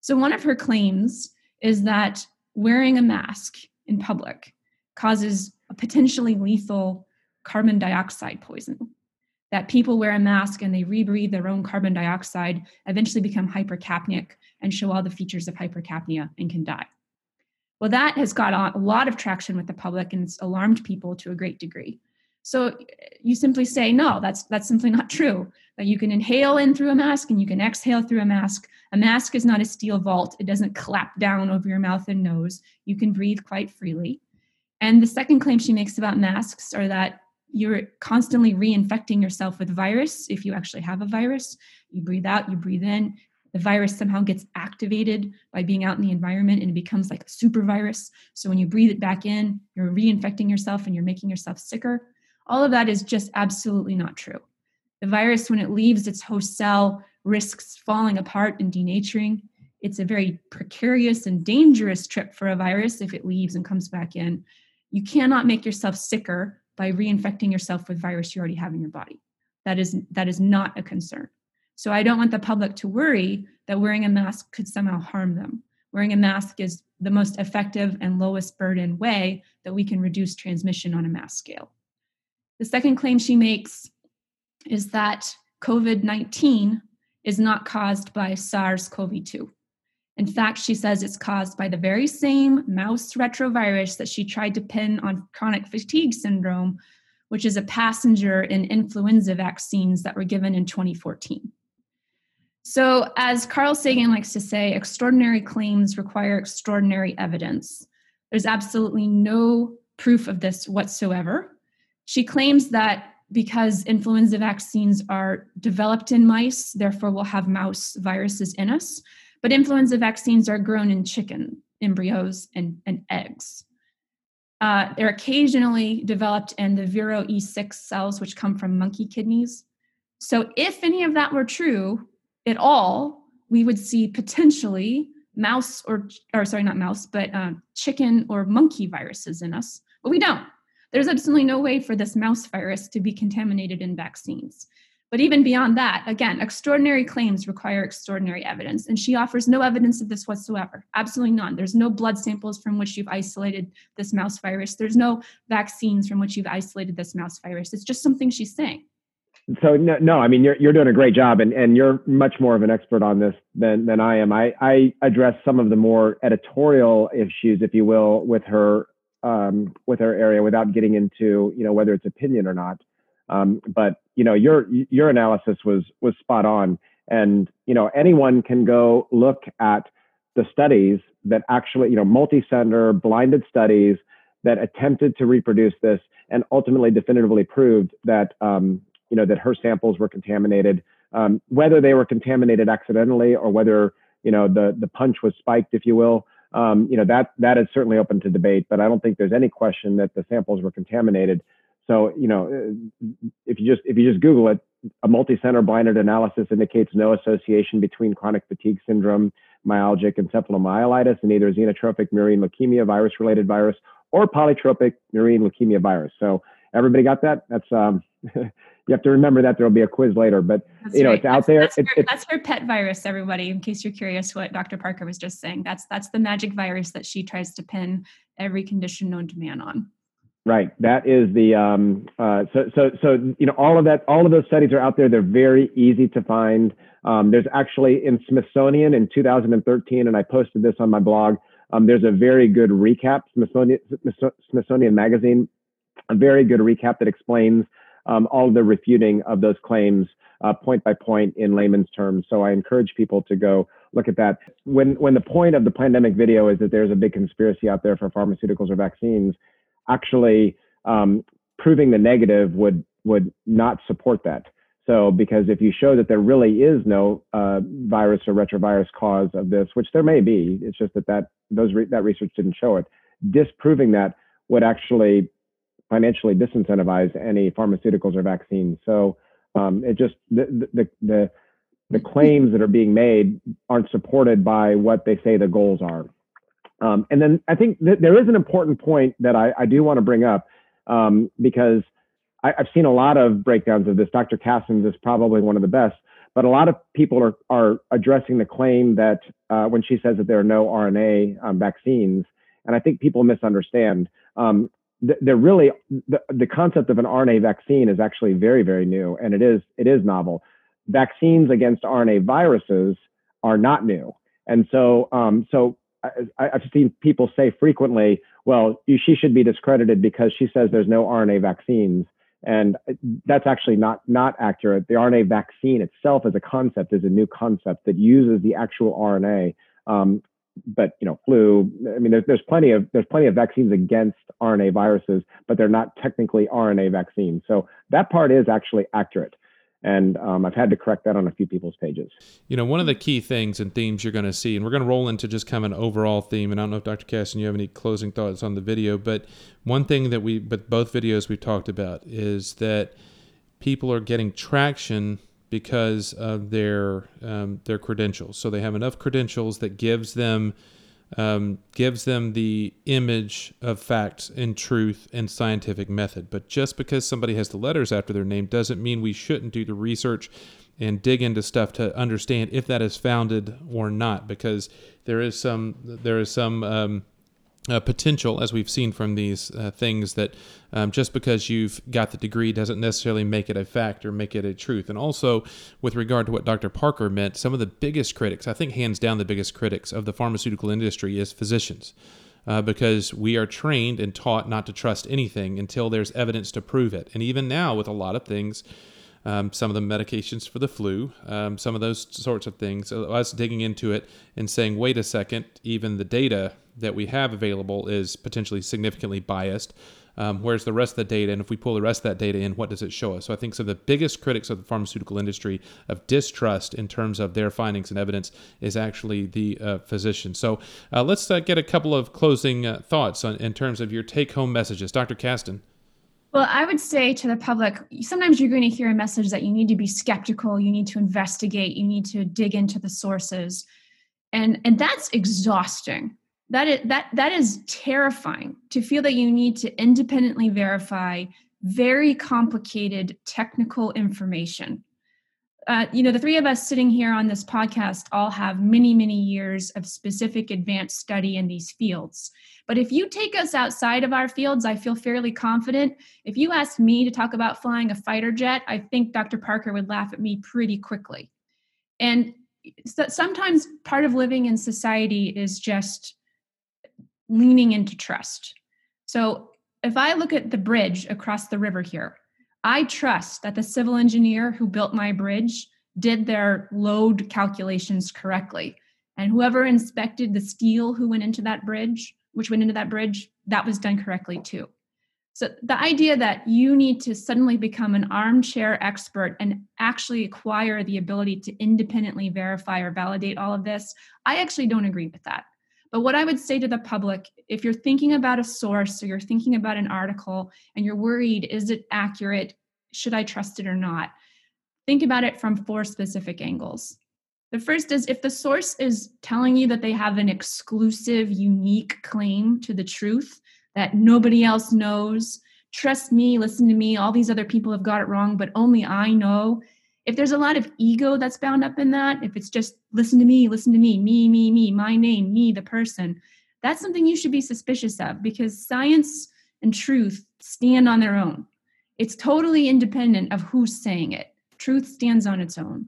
So, one of her claims is that wearing a mask in public causes a potentially lethal carbon dioxide poison. That people wear a mask and they rebreathe their own carbon dioxide, eventually become hypercapnic and show all the features of hypercapnia and can die. Well, that has got a lot of traction with the public and it's alarmed people to a great degree. So uh, you simply say, no, that's that's simply not true. That you can inhale in through a mask and you can exhale through a mask. A mask is not a steel vault. It doesn't clap down over your mouth and nose. You can breathe quite freely. And the second claim she makes about masks are that you're constantly reinfecting yourself with virus if you actually have a virus. You breathe out, you breathe in. The virus somehow gets activated by being out in the environment and it becomes like a super virus. So when you breathe it back in, you're reinfecting yourself and you're making yourself sicker. All of that is just absolutely not true. The virus, when it leaves its host cell, risks falling apart and denaturing. It's a very precarious and dangerous trip for a virus if it leaves and comes back in. You cannot make yourself sicker by reinfecting yourself with virus you already have in your body. That is that is not a concern. So I don't want the public to worry that wearing a mask could somehow harm them. Wearing a mask is the most effective and lowest burden way that we can reduce transmission on a mass scale. The second claim she makes is that COVID 19 is not caused by SARS CoV 2. In fact, she says it's caused by the very same mouse retrovirus that she tried to pin on chronic fatigue syndrome, which is a passenger in influenza vaccines that were given in 2014. So, as Carl Sagan likes to say, extraordinary claims require extraordinary evidence. There's absolutely no proof of this whatsoever. She claims that because influenza vaccines are developed in mice, therefore we'll have mouse viruses in us. But influenza vaccines are grown in chicken embryos and, and eggs. Uh, they're occasionally developed in the Vero E6 cells, which come from monkey kidneys. So, if any of that were true at all, we would see potentially mouse or, or sorry, not mouse, but uh, chicken or monkey viruses in us, but we don't. There's absolutely no way for this mouse virus to be contaminated in vaccines. But even beyond that, again, extraordinary claims require extraordinary evidence, and she offers no evidence of this whatsoever. Absolutely none. There's no blood samples from which you've isolated this mouse virus. There's no vaccines from which you've isolated this mouse virus. It's just something she's saying. So no, no, I mean you're you're doing a great job, and, and you're much more of an expert on this than than I am. I I address some of the more editorial issues, if you will, with her um, with our area without getting into you know whether it's opinion or not. Um, but you know your your analysis was was spot on, and you know anyone can go look at the studies that actually you know multi-center blinded studies that attempted to reproduce this and ultimately definitively proved that um, you know that her samples were contaminated, um, whether they were contaminated accidentally or whether you know the the punch was spiked, if you will um, you know that that is certainly open to debate. But I don't think there's any question that the samples were contaminated. So you know, if you just if you just Google it, a multi-center blinded analysis indicates no association between chronic fatigue syndrome, myalgic encephalomyelitis, and either xenotropic murine leukemia virus-related virus or polytropic murine leukemia virus. So everybody got that? That's um, you have to remember that there will be a quiz later, but that's you know, right. it's out there. That's, it, her, that's her pet virus, everybody, in case you're curious what Dr. Parker was just saying. That's, that's the magic virus that she tries to pin every condition known to man on. Right. That is the, um, uh, so, so, so, you know, all of that, all of those studies are out there. They're very easy to find. Um, there's actually in Smithsonian in 2013, and I posted this on my blog. Um, there's a very good recap, Smithsonian, Smithsonian Magazine, a very good recap that explains um, all the refuting of those claims uh, point by point in layman's terms. So I encourage people to go look at that. When when the point of the pandemic video is that there's a big conspiracy out there for pharmaceuticals or vaccines, actually um, proving the negative would would not support that. So, because if you show that there really is no uh, virus or retrovirus cause of this, which there may be, it's just that that those re- that research didn't show it. Disproving that would actually financially disincentivize any pharmaceuticals or vaccines. So, um, it just the, the the the claims that are being made aren't supported by what they say the goals are. Um, and then I think that there is an important point that I, I do want to bring up um, because I, have seen a lot of breakdowns of this. Dr. Caston's is probably one of the best, but a lot of people are, are addressing the claim that uh, when she says that there are no RNA um, vaccines, and I think people misunderstand. Um, they're really the, the concept of an RNA vaccine is actually very, very new, and it is it is novel. Vaccines against RNA viruses are not new, and so um, so I, have seen people say frequently, "Well, you, she should be discredited because she says there's no RNA vaccines." And that's actually not not accurate. The RNA vaccine itself as a concept is a new concept that uses the actual RNA. Um, but you know, flu. I mean, there's there's plenty of there's plenty of vaccines against RNA viruses, but they're not technically RNA vaccines. So that part is actually accurate and um, I've had to correct that on a few people's pages. You know, one of the key things and themes you're going to see, and we're going to roll into just kind of an overall theme. And I don't know if Dr. Caston, you have any closing thoughts on the video, but one thing that we, but both videos we've talked about is that people are getting traction because of their um, their credentials. So they have enough credentials that gives them um, gives them the image of facts and truth and scientific method. But just because somebody has the letters after their name doesn't mean we shouldn't do the research and dig into stuff to understand if that is founded or not, because there is some there is some um, uh, potential, as we've seen from these uh, things, that um, just because you've got the degree doesn't necessarily make it a fact or make it a truth. And also, with regard to what Dr. Parker meant, some of the biggest critics, I think hands down the biggest critics of the pharmaceutical industry, is physicians. Uh, because we are trained and taught not to trust anything until there's evidence to prove it. And even now, with a lot of things, um, some of the medications for the flu, um, some of those sorts of things. Us digging into it and saying, wait a second, even the data that we have available is potentially significantly biased. Um, where's the rest of the data? And if we pull the rest of that data in, what does it show us? So I think some of the biggest critics of the pharmaceutical industry of distrust in terms of their findings and evidence is actually the uh, physician. So uh, let's uh, get a couple of closing uh, thoughts on, in terms of your take home messages. Dr. Caston. Well, I would say to the public, sometimes you're going to hear a message that you need to be skeptical, you need to investigate, you need to dig into the sources. And and that's exhausting. That is that that is terrifying to feel that you need to independently verify very complicated technical information uh, you know, the three of us sitting here on this podcast all have many, many years of specific advanced study in these fields. But if you take us outside of our fields, I feel fairly confident. If you ask me to talk about flying a fighter jet, I think Dr. Parker would laugh at me pretty quickly. And so sometimes part of living in society is just leaning into trust. So if I look at the bridge across the river here, I trust that the civil engineer who built my bridge did their load calculations correctly. And whoever inspected the steel who went into that bridge, which went into that bridge, that was done correctly too. So the idea that you need to suddenly become an armchair expert and actually acquire the ability to independently verify or validate all of this, I actually don't agree with that. But what I would say to the public if you're thinking about a source or you're thinking about an article and you're worried, is it accurate? Should I trust it or not? Think about it from four specific angles. The first is if the source is telling you that they have an exclusive, unique claim to the truth that nobody else knows, trust me, listen to me, all these other people have got it wrong, but only I know, if there's a lot of ego that's bound up in that, if it's just listen to me, listen to me, me, me, me, my name, me, the person, that's something you should be suspicious of because science and truth stand on their own. It's totally independent of who's saying it. Truth stands on its own.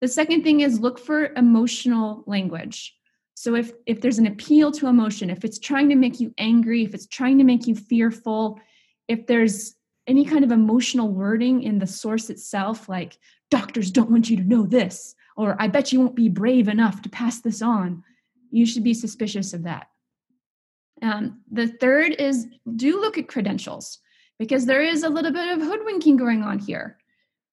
The second thing is look for emotional language. So if if there's an appeal to emotion, if it's trying to make you angry, if it's trying to make you fearful, if there's any kind of emotional wording in the source itself, like doctors don't want you to know this, or I bet you won't be brave enough to pass this on, you should be suspicious of that. Um, the third is do look at credentials because there is a little bit of hoodwinking going on here.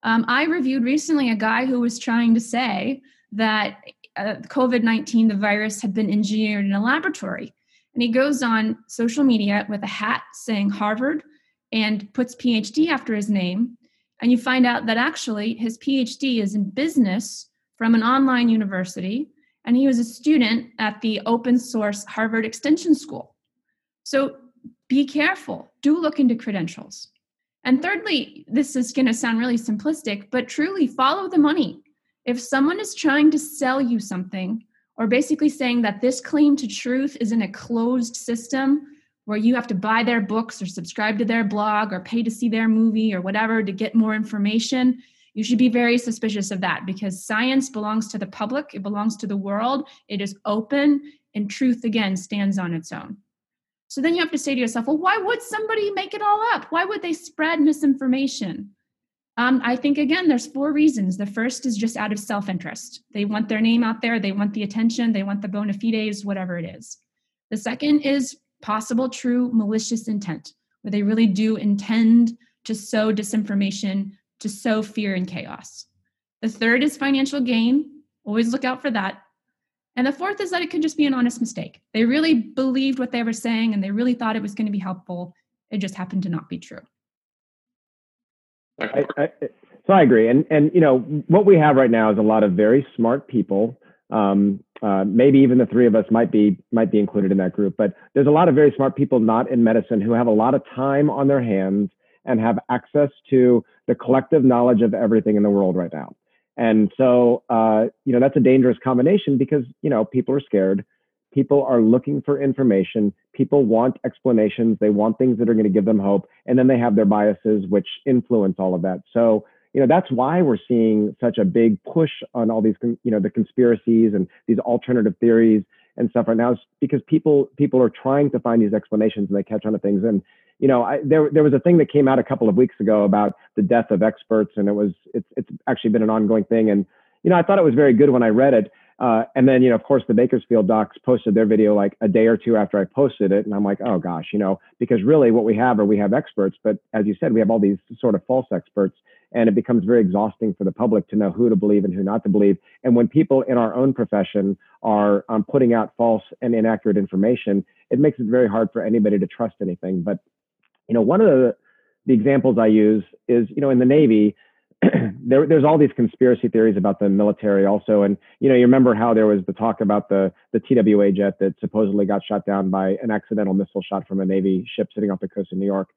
Um, I reviewed recently a guy who was trying to say that uh, COVID 19, the virus, had been engineered in a laboratory. And he goes on social media with a hat saying Harvard and puts PhD after his name. And you find out that actually his PhD is in business from an online university. And he was a student at the open source Harvard Extension School. So be careful, do look into credentials. And thirdly, this is going to sound really simplistic, but truly follow the money. If someone is trying to sell you something, or basically saying that this claim to truth is in a closed system where you have to buy their books or subscribe to their blog or pay to see their movie or whatever to get more information, you should be very suspicious of that because science belongs to the public, it belongs to the world, it is open, and truth again stands on its own. So then you have to say to yourself, well, why would somebody make it all up? Why would they spread misinformation? Um, I think again, there's four reasons. The first is just out of self-interest. They want their name out there, they want the attention, they want the bona fides, whatever it is. The second is possible true malicious intent, where they really do intend to sow disinformation, to sow fear and chaos. The third is financial gain. Always look out for that. And the fourth is that it could just be an honest mistake. They really believed what they were saying and they really thought it was going to be helpful. It just happened to not be true. I, I, so I agree, and and you know what we have right now is a lot of very smart people. Um, uh, maybe even the three of us might be might be included in that group, but there's a lot of very smart people not in medicine who have a lot of time on their hands and have access to the collective knowledge of everything in the world right now. And so, uh, you know, that's a dangerous combination because you know people are scared. People are looking for information. People want explanations. They want things that are going to give them hope and then they have their biases which influence all of that. So you know that's why we're seeing such a big push on all these you know the conspiracies and these alternative theories and stuff right now is because people people are trying to find these explanations and they catch on to things. And you know I, there there was a thing that came out a couple of weeks ago about the death of experts and it was it's it's actually been an ongoing thing. And you know I thought it was very good when I read it uh, and then, you know, of course, the Bakersfield docs posted their video like a day or two after I posted it. And I'm like, oh gosh, you know, because really what we have are we have experts, but as you said, we have all these sort of false experts. And it becomes very exhausting for the public to know who to believe and who not to believe. And when people in our own profession are um, putting out false and inaccurate information, it makes it very hard for anybody to trust anything. But, you know, one of the, the examples I use is, you know, in the Navy, there, there's all these conspiracy theories about the military also, and you know, you remember how there was the talk about the the TWA jet that supposedly got shot down by an accidental missile shot from a Navy ship sitting off the coast of New York.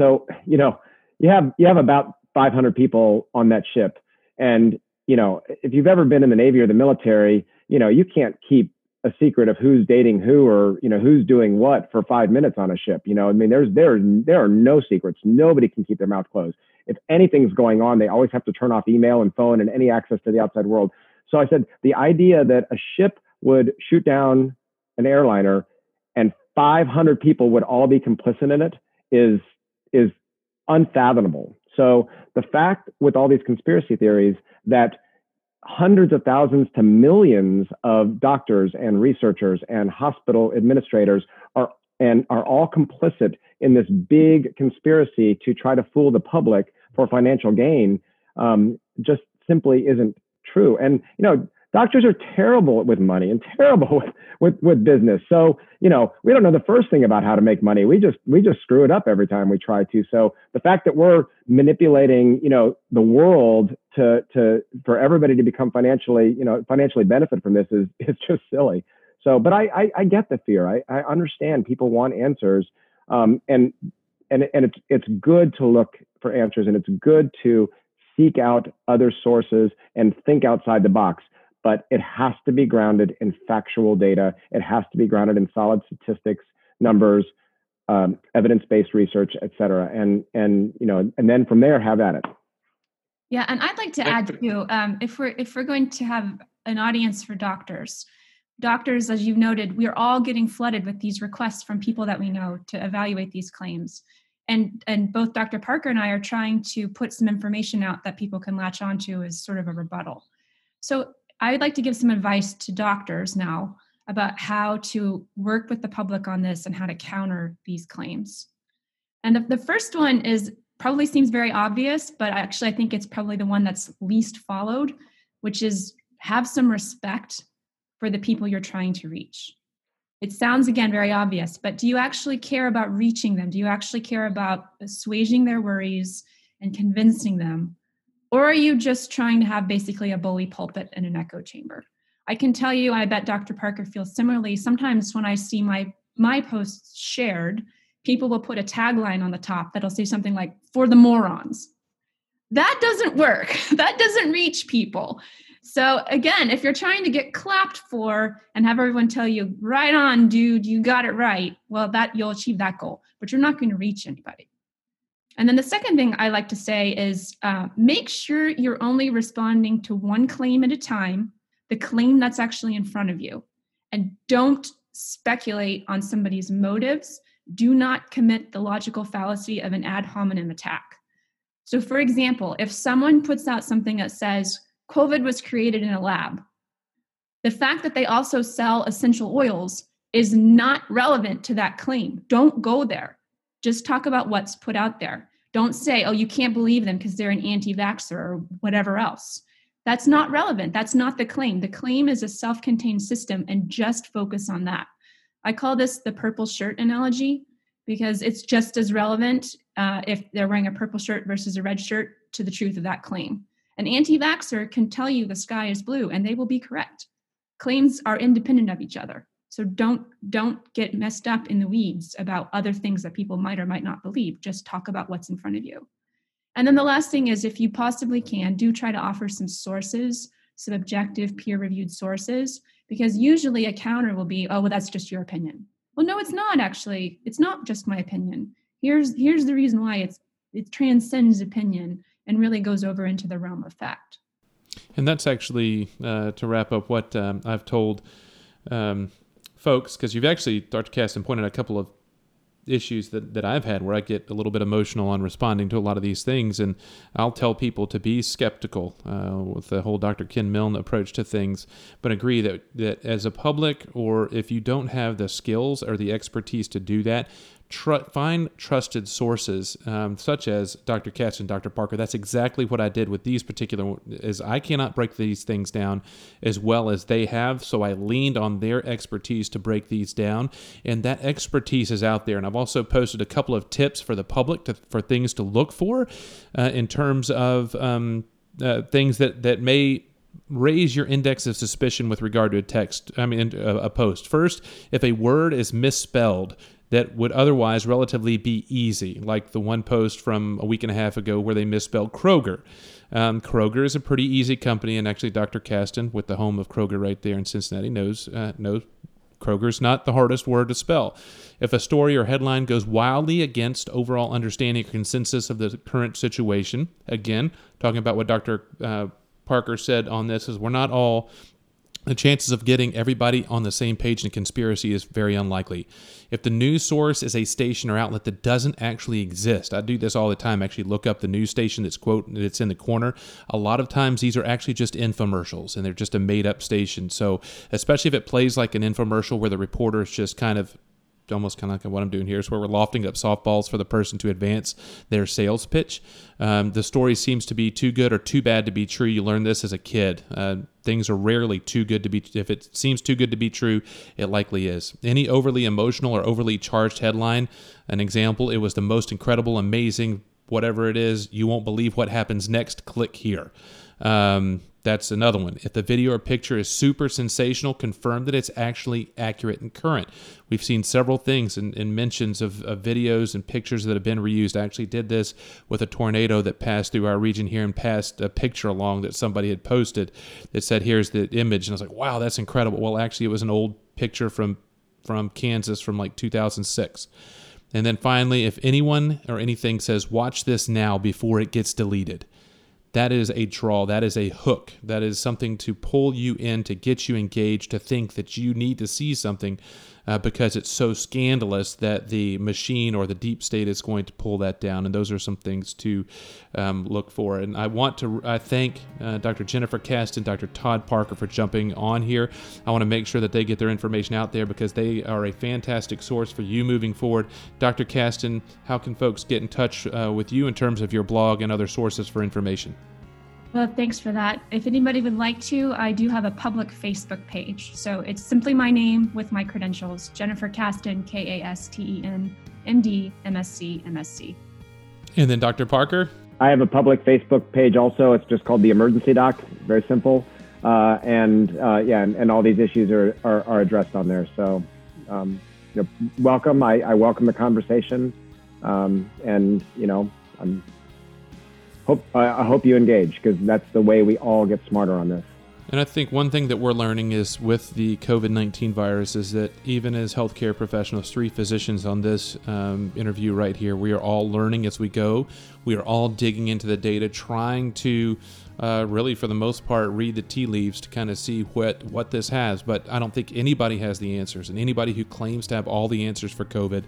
So, you know, you have you have about 500 people on that ship, and you know, if you've ever been in the Navy or the military, you know, you can't keep a secret of who's dating who or you know who's doing what for five minutes on a ship. You know, I mean, there's there there are no secrets. Nobody can keep their mouth closed if anything's going on, they always have to turn off email and phone and any access to the outside world. So I said the idea that a ship would shoot down an airliner and 500 people would all be complicit in it is is unfathomable. So the fact with all these conspiracy theories that hundreds of thousands to millions of doctors and researchers and hospital administrators are and are all complicit in this big conspiracy to try to fool the public for financial gain um, just simply isn't true. And you know, doctors are terrible with money and terrible with, with with business. So you know, we don't know the first thing about how to make money. We just we just screw it up every time we try to. So the fact that we're manipulating, you know, the world to to for everybody to become financially, you know, financially benefit from this is is just silly. So, but I I, I get the fear. I, I understand people want answers. Um, and and and it's it's good to look for answers and it's good to seek out other sources and think outside the box but it has to be grounded in factual data. It has to be grounded in solid statistics numbers um, evidence-based research et cetera and and you know and then from there have at it. Yeah and i'd like to add too um, if we're if we're going to have an audience for doctors doctors as you've noted we're all getting flooded with these requests from people that we know to evaluate these claims and and both dr parker and i are trying to put some information out that people can latch onto as sort of a rebuttal so i would like to give some advice to doctors now about how to work with the public on this and how to counter these claims and the, the first one is probably seems very obvious, but actually, I think it's probably the one that's least followed, which is have some respect for the people you're trying to reach. It sounds again very obvious, but do you actually care about reaching them? Do you actually care about assuaging their worries and convincing them? Or are you just trying to have basically a bully pulpit and an echo chamber? I can tell you, I bet Dr. Parker feels similarly. Sometimes when I see my my posts shared, people will put a tagline on the top that'll say something like for the morons. That doesn't work. That doesn't reach people. So again, if you're trying to get clapped for and have everyone tell you, right on, dude, you got it right, well, that you'll achieve that goal, but you're not going to reach anybody. And then the second thing I like to say is uh, make sure you're only responding to one claim at a time, the claim that's actually in front of you. And don't speculate on somebody's motives. Do not commit the logical fallacy of an ad hominem attack. So, for example, if someone puts out something that says, COVID was created in a lab. The fact that they also sell essential oils is not relevant to that claim. Don't go there. Just talk about what's put out there. Don't say, oh, you can't believe them because they're an anti vaxxer or whatever else. That's not relevant. That's not the claim. The claim is a self contained system and just focus on that. I call this the purple shirt analogy because it's just as relevant uh, if they're wearing a purple shirt versus a red shirt to the truth of that claim. An anti vaxxer can tell you the sky is blue and they will be correct. Claims are independent of each other. So don't don't get messed up in the weeds about other things that people might or might not believe. Just talk about what's in front of you. And then the last thing is if you possibly can, do try to offer some sources, some objective peer-reviewed sources, because usually a counter will be, oh, well, that's just your opinion. Well, no, it's not actually. It's not just my opinion. Here's here's the reason why it's it transcends opinion and really goes over into the realm of fact. And that's actually uh, to wrap up what um, I've told um, folks, because you've actually, Dr. Kasten, pointed out a couple of issues that, that I've had where I get a little bit emotional on responding to a lot of these things. And I'll tell people to be skeptical uh, with the whole Dr. Ken Milne approach to things, but agree that, that as a public, or if you don't have the skills or the expertise to do that, Tr- find trusted sources um, such as Dr. Katz and Dr. Parker. That's exactly what I did with these particular. Is I cannot break these things down as well as they have, so I leaned on their expertise to break these down, and that expertise is out there. And I've also posted a couple of tips for the public to, for things to look for uh, in terms of um, uh, things that that may raise your index of suspicion with regard to a text i mean a, a post first if a word is misspelled that would otherwise relatively be easy, like the one post from a week and a half ago where they misspelled Kroger. Um, Kroger is a pretty easy company, and actually, Dr. Kasten, with the home of Kroger right there in Cincinnati, knows uh, knows Kroger's not the hardest word to spell. If a story or headline goes wildly against overall understanding or consensus of the current situation, again, talking about what Dr. Uh, Parker said on this, is we're not all the chances of getting everybody on the same page in a conspiracy is very unlikely. If the news source is a station or outlet that doesn't actually exist, I do this all the time. Actually, look up the news station that's quote that's in the corner. A lot of times these are actually just infomercials and they're just a made up station. So especially if it plays like an infomercial where the reporter is just kind of almost kind of like what I'm doing here is where we're lofting up softballs for the person to advance their sales pitch. Um, the story seems to be too good or too bad to be true. You learn this as a kid. Uh, things are rarely too good to be. If it seems too good to be true, it likely is. Any overly emotional or overly charged headline, an example, it was the most incredible, amazing, whatever it is. You won't believe what happens next. Click here. Um, that's another one. If the video or picture is super sensational, confirm that it's actually accurate and current. We've seen several things and, mentions of, of, videos and pictures that have been reused. I actually did this with a tornado that passed through our region here and passed a picture along that somebody had posted that said, "Here's the image," and I was like, "Wow, that's incredible." Well, actually, it was an old picture from from Kansas from like 2006. And then finally, if anyone or anything says, "Watch this now" before it gets deleted that is a draw. That is a hook. That is something to pull you in to get you engaged to think that you need to see something uh, because it's so scandalous that the machine or the deep state is going to pull that down. And those are some things to um, look for. And I want to I thank uh, Dr. Jennifer Kasten, Dr. Todd Parker for jumping on here. I want to make sure that they get their information out there because they are a fantastic source for you moving forward. Dr. Kasten, how can folks get in touch uh, with you in terms of your blog and other sources for information? Well, thanks for that. If anybody would like to, I do have a public Facebook page. So it's simply my name with my credentials Jennifer Kasten, K A S T E N, M D, M S C, M S C. And then Dr. Parker? I have a public Facebook page also. It's just called The Emergency Doc. Very simple. Uh, and uh, yeah, and, and, all these issues are, are, are, addressed on there. So, um, you know, welcome. I, I, welcome the conversation. Um, and, you know, I'm hope I hope you engage because that's the way we all get smarter on this. And I think one thing that we're learning is with the COVID 19 virus is that even as healthcare professionals, three physicians on this um, interview right here, we are all learning as we go. We are all digging into the data, trying to uh, really, for the most part, read the tea leaves to kind of see what, what this has. But I don't think anybody has the answers. And anybody who claims to have all the answers for COVID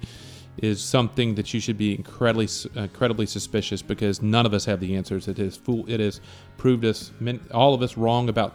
is something that you should be incredibly incredibly suspicious because none of us have the answers. It has fool it has proved us all of us wrong about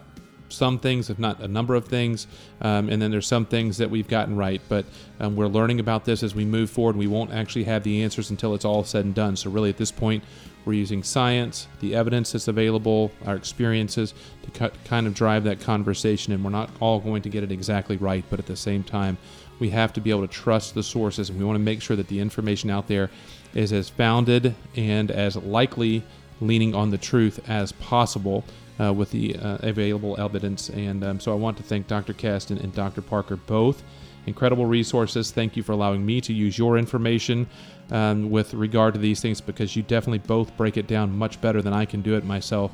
some things, if not a number of things, um, and then there's some things that we've gotten right. But um, we're learning about this as we move forward. We won't actually have the answers until it's all said and done. So really, at this point, we're using science, the evidence that's available, our experiences to kind of drive that conversation. And we're not all going to get it exactly right, but at the same time, we have to be able to trust the sources and we want to make sure that the information out there is as founded and as likely leaning on the truth as possible uh, with the uh, available evidence. And um, so I want to thank Dr. Kasten and Dr. Parker both. Incredible resources. Thank you for allowing me to use your information um, with regard to these things because you definitely both break it down much better than I can do it myself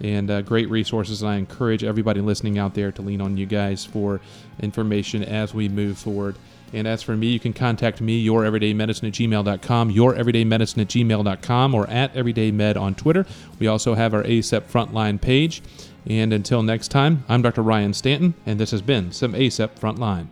and uh, great resources. And I encourage everybody listening out there to lean on you guys for information as we move forward. And as for me, you can contact me, youreverydaymedicine at gmail.com, youreverydaymedicine at gmail.com, or at everydaymed on Twitter. We also have our ACEP Frontline page. And until next time, I'm Dr. Ryan Stanton, and this has been some ACEP Frontline.